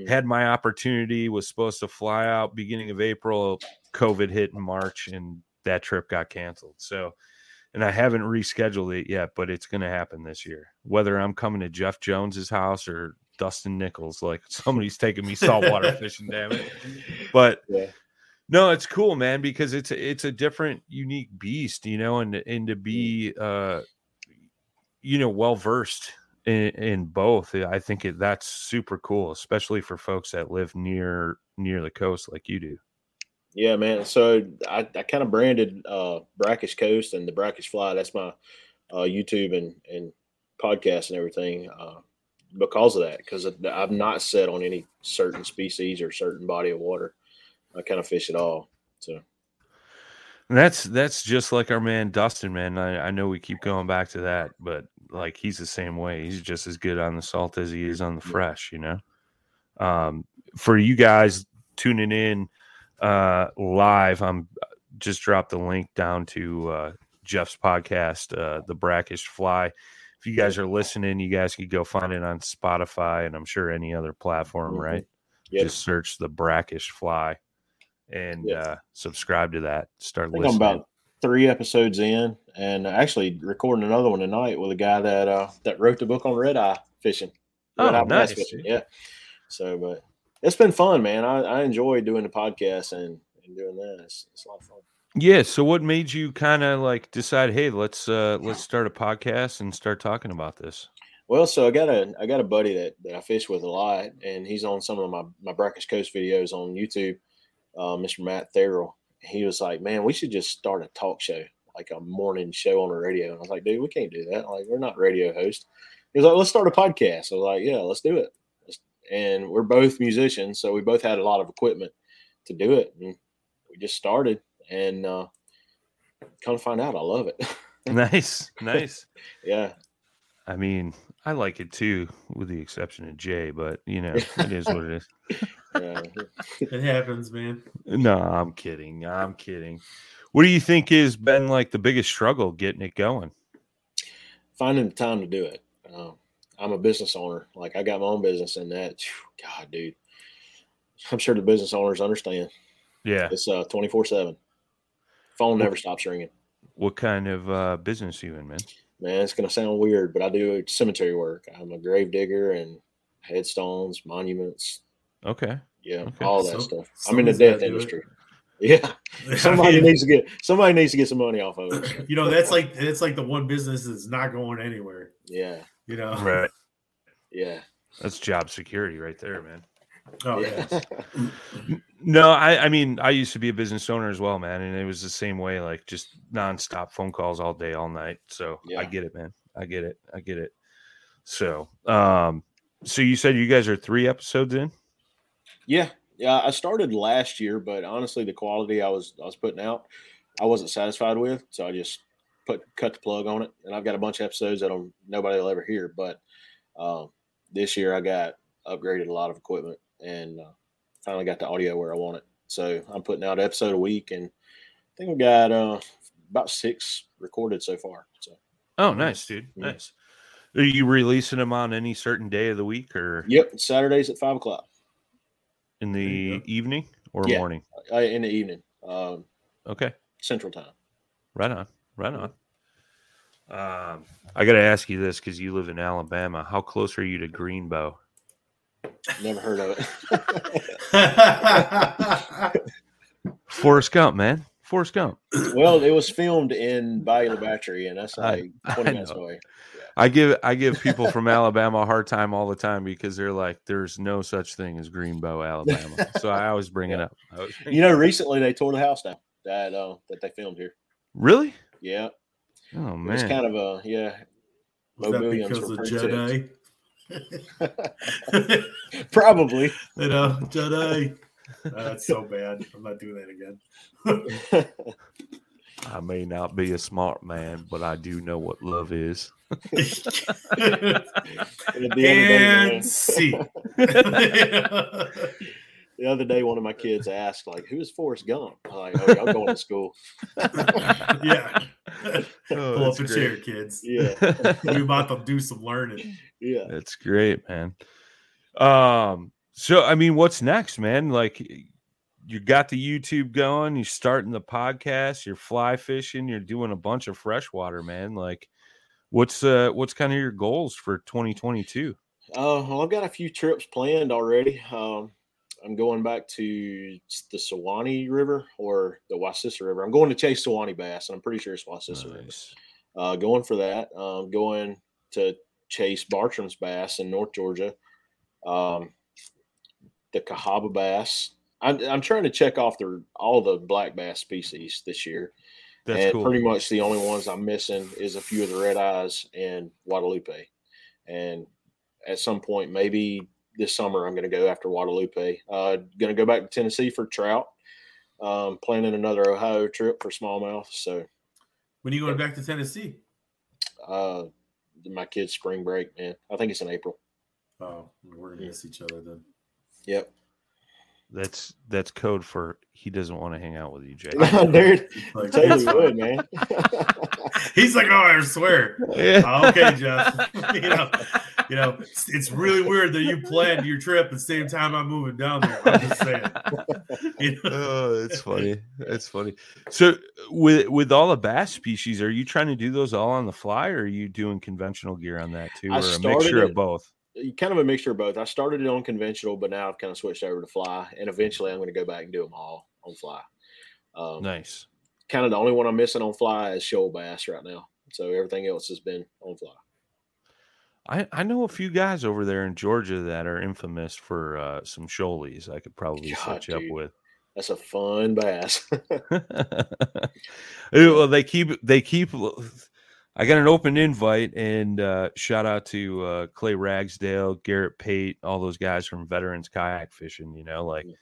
Mm. Had my opportunity, was supposed to fly out beginning of April, COVID hit in March and that trip got canceled. So and I haven't rescheduled it yet, but it's gonna happen this year. Whether I'm coming to Jeff Jones's house or Dustin Nichols, like somebody's taking me saltwater fishing, damn it. But Yeah. no, it's cool, man, because it's a, it's a different, unique beast, you know, and and to be, uh, you know, well versed in, in both, I think it, that's super cool, especially for folks that live near near the coast like you do. Yeah, man. So I, I kind of branded uh, Brackish Coast and the Brackish Fly. That's my uh, YouTube and, and podcast and everything uh, because of that. Because I've not set on any certain species or certain body of water. I kind of fish it all. So And that's that's just like our man Dustin, man. I, I know we keep going back to that, but like he's the same way. He's just as good on the salt as he is on the fresh, you know. Um, for you guys tuning in uh, live, I'm just dropped the link down to uh, Jeff's podcast, uh, The Brackish Fly. If you guys are listening, you guys could go find it on Spotify and I'm sure any other platform, Mhm. right? yeah, Just search The Brackish Fly and Yeah. uh, subscribe to that. Start listening. I'm about three episodes in, and actually recording another one tonight with a guy that uh, that wrote the book on red eye fishing. Red Oh, eye nice, fishing. Yeah. So, but it's been fun, man. I, I enjoy doing the podcast and, and doing that. It's, it's a lot of fun. Yeah. So what made you kind of like decide, hey, let's uh let's start a podcast and start talking about this? Well, so I got a I got a buddy that, that I fish with a lot, and he's on some of my my Brackish Coast videos on YouTube. Uh, Mr. Matt Therrell. He was like, "Man, we should just start a talk show, like a morning show on the radio." And I was like, "Dude, we can't do that. Like, we're not radio hosts." He was like, "Let's start a podcast." I was like, "Yeah, let's do it." And we're both musicians, so we both had a lot of equipment to do it, and we just started. And uh, kind of find out, I love it. nice, nice. yeah, I mean, I like it too, with the exception of Jay, but you know, it is what it is. yeah. It happens, man. No, I'm kidding. I'm kidding. What do you think has been like the biggest struggle getting it going? finding the time to do it. Um, I'm a business owner. Like I got my own business, and that, phew, God, dude, I'm sure the business owners understand. Yeah. It's uh 24 seven. Phone never stops ringing. What kind of uh business you in, man? Man, it's gonna sound weird, but I do cemetery work. I'm a grave digger and headstones, monuments. Okay. Yeah, Okay. all that So- stuff. I'm in the death do it. industry. Yeah, I somebody mean, needs to get somebody needs to get some money off of it. you know, that's like it's like the one business that's not going anywhere. Yeah, You know. Right. yeah, That's job security right there, man. Oh yeah. yeah. No, I, I mean, I used to be a business owner as well, man, and it was the same way, like just nonstop phone calls all day, all night. So I get it, man. I get it. I get it. So, um, so you said you guys are three episodes in? Yeah, yeah. I started last year, but honestly, the quality I was I was putting out, I wasn't satisfied with, so I just put cut the plug on it. And I've got a bunch of episodes that nobody will ever hear. But um, this year, I got upgraded a lot of equipment and uh, finally got the audio where I want it. So I'm putting out an episode a week, and I think we got uh, about six recorded so far. So Oh, nice, dude. Yeah. Nice. Are you releasing them on any certain day of the week or yep, Saturdays at five o'clock in the you go. evening or Yeah. morning? uh, in the evening, um, Okay. Central Time. Right on. Right on. Um, I got to ask you this because you live in Alabama. How close are you to Greenbow? Never heard of it. Forrest Gump, man. Forrest Gump. Well, it was filmed in Bayou La Batre, and that's like I 20 minutes know. away. I give I give people from Alabama a hard time all the time because they're like, "There's no such thing as Greenbow, Alabama." So I always bring it up. Bring You know, recently they tore the house down that uh, that they filmed here. really? Yeah, Oh it was man, kind of a yeah. Was that because were of Jenny? Probably. you know, Jenny. That's so bad. I'm not doing that again. I may not be a smart man, but I do know what love is. And the end of the day, man, and see. the other day, one of my kids asked, like, "Who is Forrest Gump?" I'm like, "Oh, yeah, I'm going to school." yeah. Oh, Pull up that's a great. chair, kids. Yeah, We about to do some learning. yeah. That's great, man. Um, so I mean, what's next, man? Like you got the YouTube going, you're starting the podcast, you're fly fishing, you're doing a bunch of freshwater, man. Like what's uh what's kind of your goals for 2022? Uh, well, I've got a few trips planned already. Um, I'm going back to the Suwannee River or the Wacissa River. I'm going to chase Suwannee bass, and I'm pretty sure it's Wacissa River. Nice. Uh, going for that. Um, going to chase Bartram's bass in North Georgia. Um, the Cahaba bass. I'm, I'm trying to check off the all the black bass species this year. That's and cool. pretty much the only ones I'm missing is a few of the red eyes and Guadalupe. And at some point, maybe this summer, I'm going to go after Guadalupe. Uh, going to go back to Tennessee for trout. Um, planning another Ohio trip for smallmouth. So When are you going back to Tennessee? uh, my kids' spring break, man. I think it's in April. Oh, we're gonna miss each other then. Yep. That's that's code for he doesn't want to hang out with you, Jay. Dude, Like, totally would, man. He's like, oh, I swear. Yeah. Oh, okay, Jeff. you know, you know, it's, it's really weird that you planned your trip at the same time I'm moving down there. I'm just saying. You know? oh, that's funny. That's funny. So with with all the bass species, are you trying to do those all on the fly or are you doing conventional gear on that too? I Or a started mixture of both? Kind of a mixture of both. I started it on conventional, but now I've kind of switched over to fly, and eventually I'm going to go back and do them all on fly. Um, Nice. Kind of the only one I'm missing on fly is shoal bass right now. So everything else has been on fly. I, I know a few guys over there in Georgia that are infamous for uh, some shoalies. I could probably God, set you up with. That's a fun bass. well, they keep they keep. I got an open invite, and uh, shout out to uh, Clay Ragsdale, Garrett Pate, all those guys from Veterans Kayak Fishing. You know, like Yeah.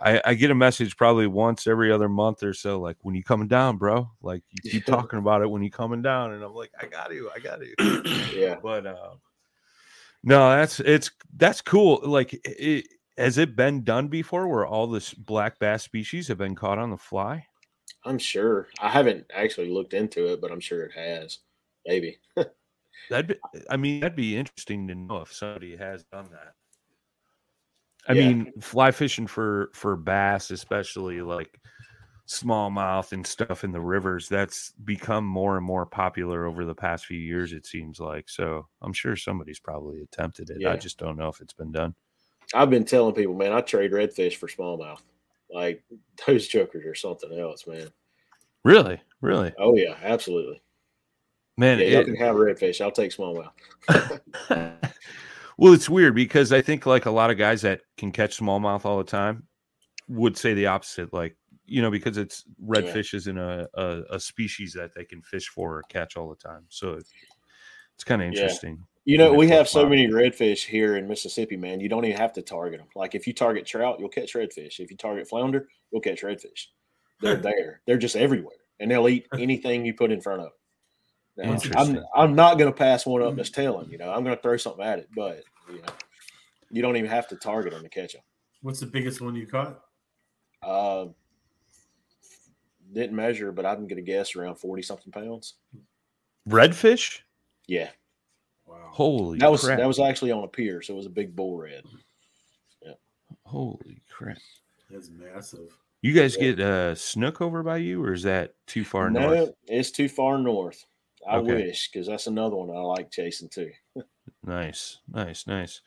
I, I get a message probably once every other month or so, like when you coming down, bro. Like you keep Yeah. talking about it when you coming down, and I'm like, I got you, I got you. yeah. but uh, no, that's it's that's cool. Like, it, has it been done before, where all this black bass species have been caught on the fly? I'm sure. I haven't actually looked into it, but I'm sure it has. Maybe. That'd be, I mean, that'd be interesting to know if somebody has done that. I Yeah. mean, fly fishing for for bass, especially like smallmouth and stuff in the rivers, that's become more and more popular over the past few years. It seems like so. I'm sure somebody's probably attempted it. I just don't know if it's been done. I've been telling people, man, I trade redfish for smallmouth. Like those jokers are something else, man. Really, really, Oh yeah, absolutely. man. Yeah, y'all can have redfish. I'll take smallmouth. well, it's weird because I think like a lot of guys that can catch smallmouth all the time would say the opposite. Like you know, because it's Yeah. redfish isn't a, a a species that they can fish for or catch all the time. So it's, it's kind of Yeah. Interesting. You know, we have so flip-flop. many redfish here in Mississippi, man. You don't even have to target them. Like if you target trout, you'll catch redfish. If you target flounder, you'll catch redfish. They're there. They're just everywhere, and they'll eat anything you put in front of. them. Now, I'm I'm not going to pass one up that's telling. You know, I'm going to throw something at it, but you know, you don't even have to target them to catch them. What's the biggest one you caught? Uh, didn't measure, but I'm going to guess around forty something pounds. Redfish? Yeah, Wow. Holy that was crap! that was actually on a pier, so it was a big bull red. Yeah. Holy crap! That's massive. You guys Yeah. get uh, snook over by you, or is that too far north? no, north? it's too far north. I Okay. wish because that's another one I like chasing too. Nice, nice, nice.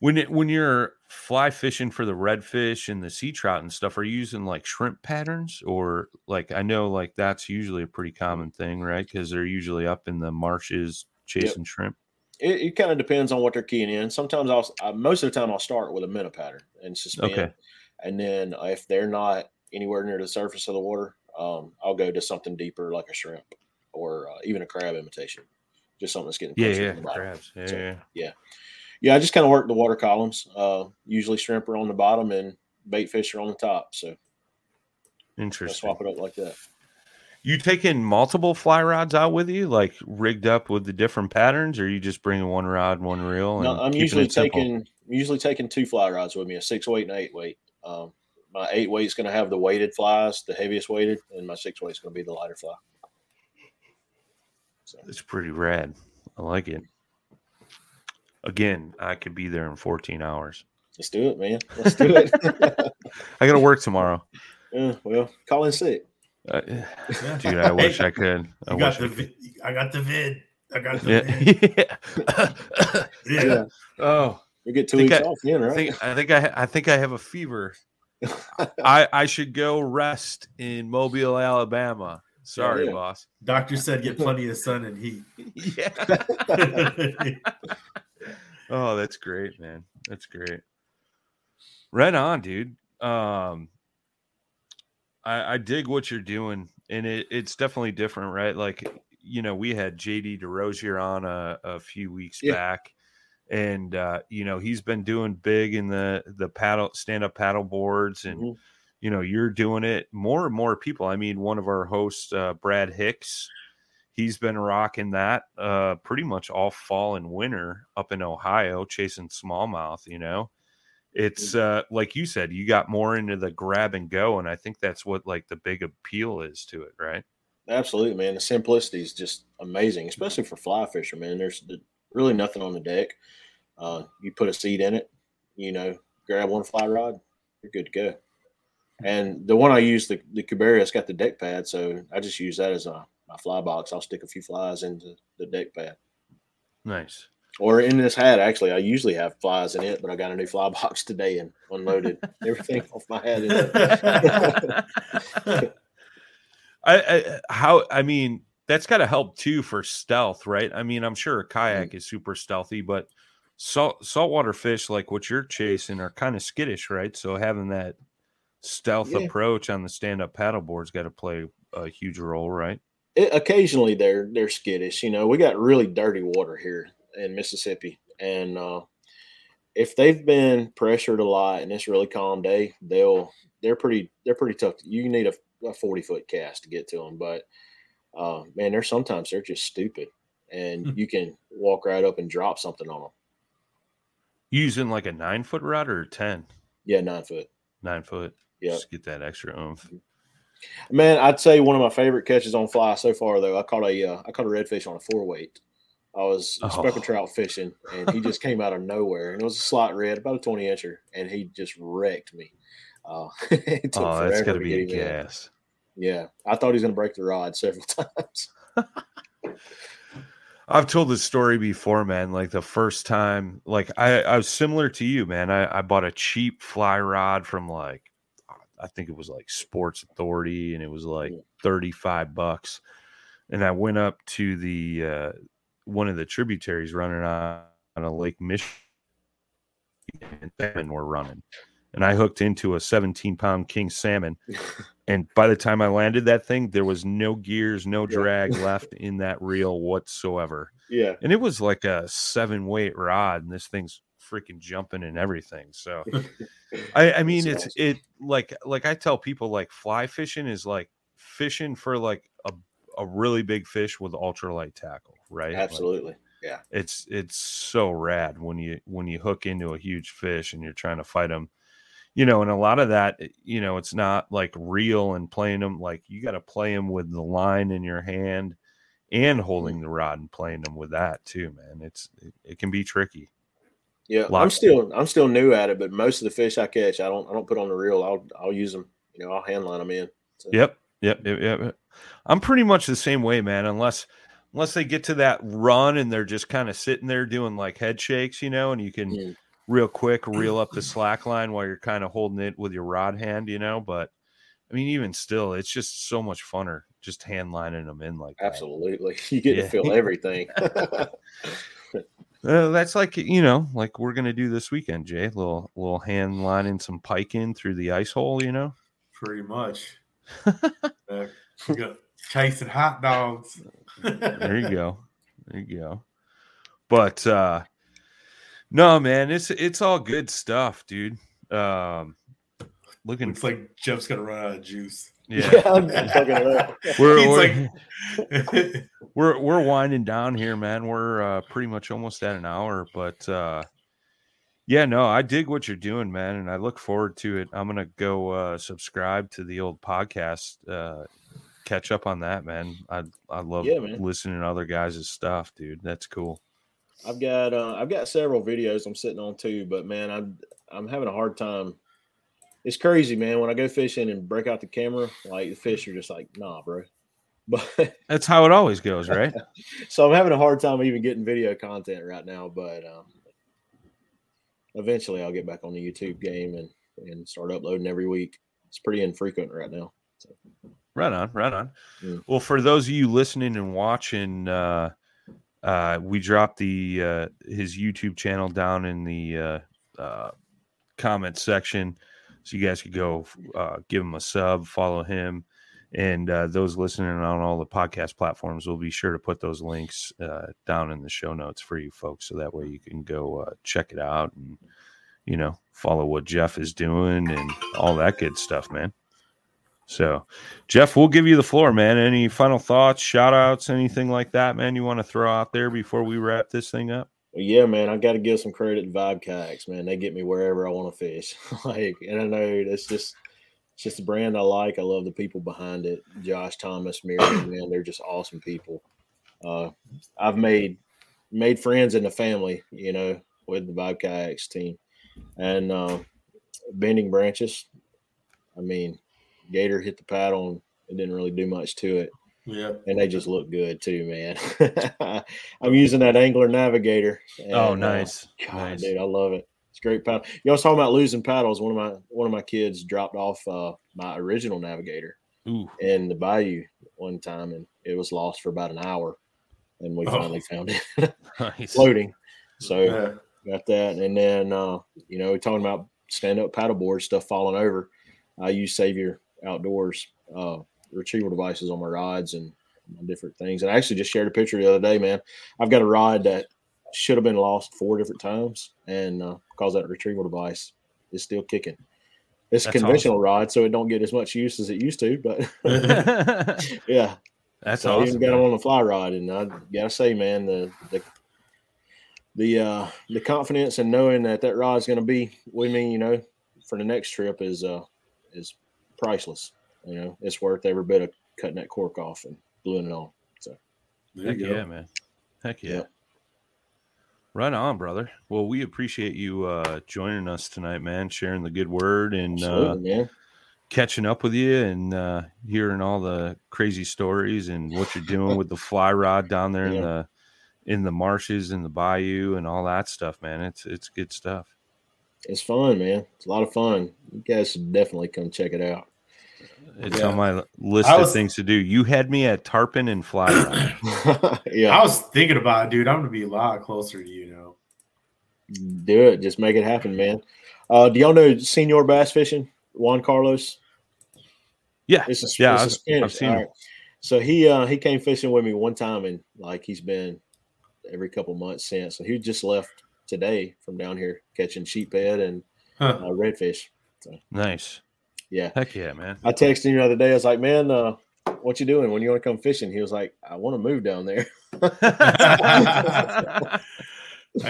When it, when you're fly fishing for the redfish and the sea trout and stuff, are you using like shrimp patterns or like I know like that's usually a pretty common thing, right? Because they're usually up in the marshes chasing shrimp. It, it kind of depends on what they're keying in. Sometimes I'll uh, most of the time I'll start with a minnow pattern and suspend, Okay. and then if they're not anywhere near the surface of the water, um, I'll go to something deeper like a shrimp or uh, even a crab imitation, just something that's getting Yeah, yeah, the crabs. Yeah, So, yeah. Yeah, I just kind of work the water columns. Uh, usually shrimp are on the bottom and bait fish are on the top, so I Interesting. swap it up like that. You taking multiple fly rods out with you, like rigged up with the different patterns, or you just bringing one rod, one reel? No, I'm usually taking usually taking two fly rods with me, a six weight and eight weight. Um, my eight weight is going to have the weighted flies, the heaviest weighted, and my six weight is going to be the lighter fly. So It's pretty rad. I like it. Again, I could be there in 14 hours. let's do it, man. Let's do it. I got to work tomorrow. yeah, well, call in sick. Uh, dude, I wish Hey, I could. I got the I could. vid. I got the vid. I got the vid. Yeah. Yeah. oh, We get two Think weeks I- off then, I right? think I think I I think I have a fever. I I should go rest in Mobile, Alabama. Sorry, Yeah. boss. Doctor said get plenty of sun and heat. Yeah. Oh, that's great, man. That's great. Right on, dude. Um I, I dig what you're doing, and it, it's definitely different, right? Like, you know, we had JD DeRozier on a, a few weeks Yeah. back, and uh, you know, he's been doing big in the the paddle stand up paddle boards, and Mhm. you know, you're doing it more and more people. I mean, one of our hosts, uh, Brad Hicks, he's been rocking that uh pretty much all fall and winter up in Ohio chasing smallmouth, you know. It's uh like you said, you got more into the grab and go, and I think that's what like the big appeal is to it, right? Absolutely, man. The simplicity is just amazing, especially for fly fishermen. There's really nothing on the deck. Uh, you put a seat in it, you know, grab one fly rod, you're good to go. And the one I use, the the Cubera, it's got the deck pad, so I just use that as a my fly box. I'll stick a few flies into the deck pad, Nice. Or in this hat. Actually, I usually have flies in it, but I got a new fly box today and unloaded everything off my it. I, I how I mean that's got to help too for stealth, right? I mean, I'm sure a kayak mm-hmm. is super stealthy, but salt saltwater fish like what you're chasing are kind of skittish, right? So having that stealth Yeah. approach on the stand up paddleboard's got to play a huge role, right? it, occasionally they're they're skittish. You know, we got really dirty water here in Mississippi, and uh, if they've been pressured a lot and it's really calm day, they'll they're pretty they're pretty tough. You need a, a forty foot cast to get to them, but uh, man, there's sometimes they're just stupid, and you can walk right up and drop something on them. Using like a nine foot rod or ten? Yeah, nine foot. Nine foot. Yeah, Just get that extra oomph. man, I'd say one of my favorite catches on fly so far though. I caught a uh, I caught a redfish on a four weight. I was Oh. speckled trout fishing, and he just came out of nowhere, and it was a slot red, about a twenty incher, and he just wrecked me. Uh, it took Oh, that's got to be a him in. gas. Yeah, I thought he was going to break the rod several times. I've told this story before, man. Like the first time, like I, I was similar to you, man. I, I bought a cheap fly rod from like, I think it was like Sports Authority, and it was like Yeah. 35 bucks. And I went up to the, uh, one of the tributaries running on, on a Lake Michigan, and salmon were running. And I hooked into a 17 pound king salmon. And by the time I landed that thing, there was no gears, no Yeah. drag left in that reel whatsoever. Yeah, And it was like a seven weight rod, and this thing's freaking jumping and everything. So I, I mean it's it like like I tell people like fly fishing is like fishing for like a, really big fish with ultralight tackle, right? Like, yeah. it's it's so rad when you when you hook into a huge fish and you're trying to fight them you know and a lot of that eh, you know it's not like real and playing them like you got to play them with the line in your hand and holding the rod and playing them with that too man it's it, it can be tricky Yeah, I'm still I'm still new at it, but most of the fish I catch, I don't I don't put on the reel. I'll I'll use them. You know, I'll hand line them in. So, Yep, yep, yep, yep. yep. I'm pretty much the same way, man. Unless unless they get to that run and they're just kind of sitting there doing like head shakes, you know, and you can Mm. real quick, reel up the slack line while you're kind of holding it with your rod hand, you know. But I mean, even still, it's just so much funner just hand lining them in like that. Absolutely. You get Yeah. to feel everything. Uh, that's like you know, like we're gonna do this weekend, Jay. Little little hand lining some pike in through the ice hole, you know. Pretty much. uh, chasing hot dogs. there you go there you go but uh no man it's it's all good stuff dude um looking it's like Jeff's gonna run out of juice. yeah I'm fucking up. we're, we're, like, we're we're winding down here man we're uh pretty much almost at an hour but uh yeah no i dig what you're doing man and i look forward to it i'm gonna go uh subscribe to the old podcast uh catch up on that man i i love Yeah, listening to other guys' stuff dude that's cool I've got uh, I've got several videos I'm sitting on too, but man, I'm I'm having a hard time. It's crazy, man. When I go fishing and break out the camera, like the fish are just like, nah, bro. But that's how it always goes right so I'm having a hard time even getting video content right now. But um, eventually, I'll get back on the YouTube game and and start uploading every week. It's pretty infrequent right now. So Right on, right on. Mm. Well, for those of you listening and watching, uh, uh, we dropped the uh, his YouTube channel down in the uh, uh, comment section, so you guys could go uh, give him a sub, follow him, and uh, those listening on all the podcast platforms will be sure to put those links uh, down in the show notes for you folks, so that way you can go uh, check it out and you know follow what Jeff is doing and all that good stuff, man. So, Jeff, we'll give you the floor, man. Any final thoughts, shout outs, anything like that, man, you want to throw out there before we wrap this thing up? Yeah, man, I got to give some credit to Vibe Kayaks, man. They get me wherever I want to fish. like, and I know that's just it's just a brand I like. I love the people behind it. Josh Thomas, Miriam, man, they're just awesome people. Uh, I've made made friends in the family, you know, with the Vibe Kayaks team, and uh, bending branches. I mean, Gator hit the paddle and it didn't really do much to it yeah. and they just look good too, man. I'm using that Angler Navigator. oh, and, uh, nice. God, nice. dude, I love it. It's great paddle. You was talking about losing paddles. One of my one of my kids dropped off uh, my original Navigator Ooh, in the bayou one time, and it was lost for about an hour, and we Oh. finally found it nice. floating. So Yeah. got that, and then uh, you know, we're talking about stand up paddleboard stuff falling over. I use Savior Outdoors uh, retrieval devices on my rods and my different things. And I actually just shared a picture the other day, man. I've got a rod that should have been lost four different times, and uh, because that retrieval device is still kicking. It's a That's conventional rod, so it don't get as much use as it used to. But yeah, That's so I even awesome. got man. him on the fly rod, and I gotta say, man, the the the uh, the confidence and knowing that that rod is gonna be with me, you know, for the next trip is uh is priceless. You know, it's worth every bit of cutting that cork off and gluing it on. So There Heck you go. yeah, man. Heck yeah. Yeah. Right on, brother. Well, we appreciate you uh, joining us tonight, man, sharing the good word and uh, catching up with you and uh, hearing all the crazy stories and what you're doing with the fly rod down there in the in the marshes and the bayou and all that stuff, man. It's it's good stuff. It's fun, man. It's a lot of fun. You guys should definitely come check it out. It's Yeah. on my list I of things to do. You had me at tarpon and fly rod. yeah, I was thinking about it, dude. I'm gonna be a lot closer to you now. do it. Just make it happen, man. Uh, do y'all know Senior Bass Fishing? Juan Carlos. yeah, It's a, yeah, it's a I've, Spanish. I've seen All right. So he uh he came fishing with me one time and like he's been every couple months since. So he just left today from down here catching sheephead and Huh. uh, redfish. Nice. Yeah. Heck yeah, man. I texted him the other day. I was like, man, uh, what you doing when you want to come fishing? He was like, I want to move down there. I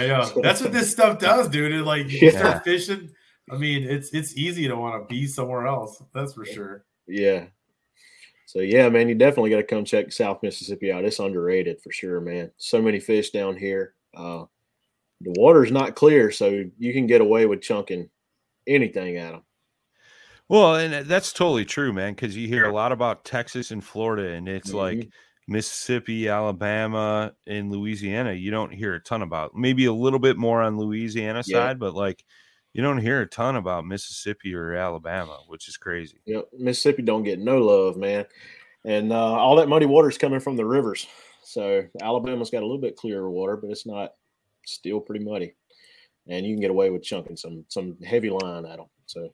know. That's what this stuff does, dude. It, like you Yeah. start fishing. I mean, it's it's easy to want to be somewhere else. That's for sure. yeah. So yeah, man, you definitely got to come check South Mississippi out. It's underrated for sure, man. So many fish down here. Uh, the water's not clear, so you can get away with chunking anything at them. Well, and that's totally true, man. Because you hear a lot about Texas and Florida, and it's Mhm. like Mississippi, Alabama, and Louisiana, you don't hear a ton about. Maybe a little bit more on Louisiana Yeah. side, but like you don't hear a ton about Mississippi or Alabama, which is crazy. Yep, Mississippi don't get no love, man, and uh, all that muddy water is coming from the rivers. So Alabama's got a little bit clearer water, but it's not still pretty muddy, and you can get away with chunking some some heavy line at them. So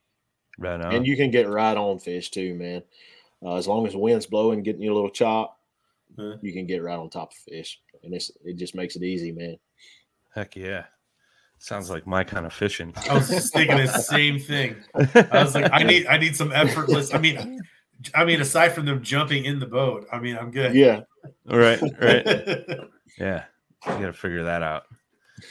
Right on. and you can get right on fish too, man. Uh, as long as the wind's blowing, getting you a little chop, Huh. you can get right on top of fish, and it's it just makes it easy, man. Heck yeah. Sounds like my kind of fishing. I was just thinking the same thing. I was like, I need I need some effortless. I mean, I mean, aside from them jumping in the boat, I mean, I'm good. Yeah, right, right. Yeah, you got to figure that out.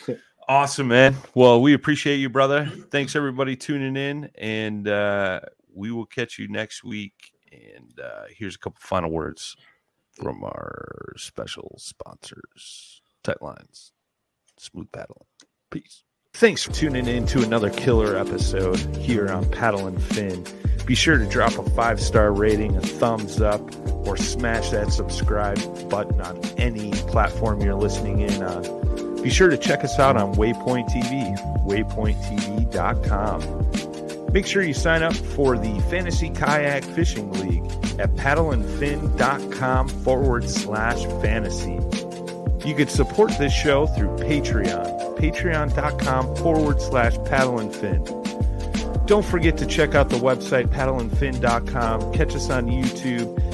Awesome, man. Well, we appreciate you, brother. Thanks everybody tuning in, and uh, we will catch you next week. And uh, here's a couple final words from our special sponsors, Tight Lines, Smooth Paddle. Peace. Thanks for tuning in to another killer episode here on Paddle and Fin. Be sure to drop a five star rating, a thumbs up, or smash that subscribe button on any platform you're listening in on. Be sure to check us out on Waypoint TV, waypointtv.com. Make sure you sign up for the Fantasy Kayak Fishing League at paddleandfin.com forward slash fantasy. You can support this show through Patreon, patreon.com forward slash paddle and fin. Don't forget to check out the website paddleandfin.com. Catch us on YouTube.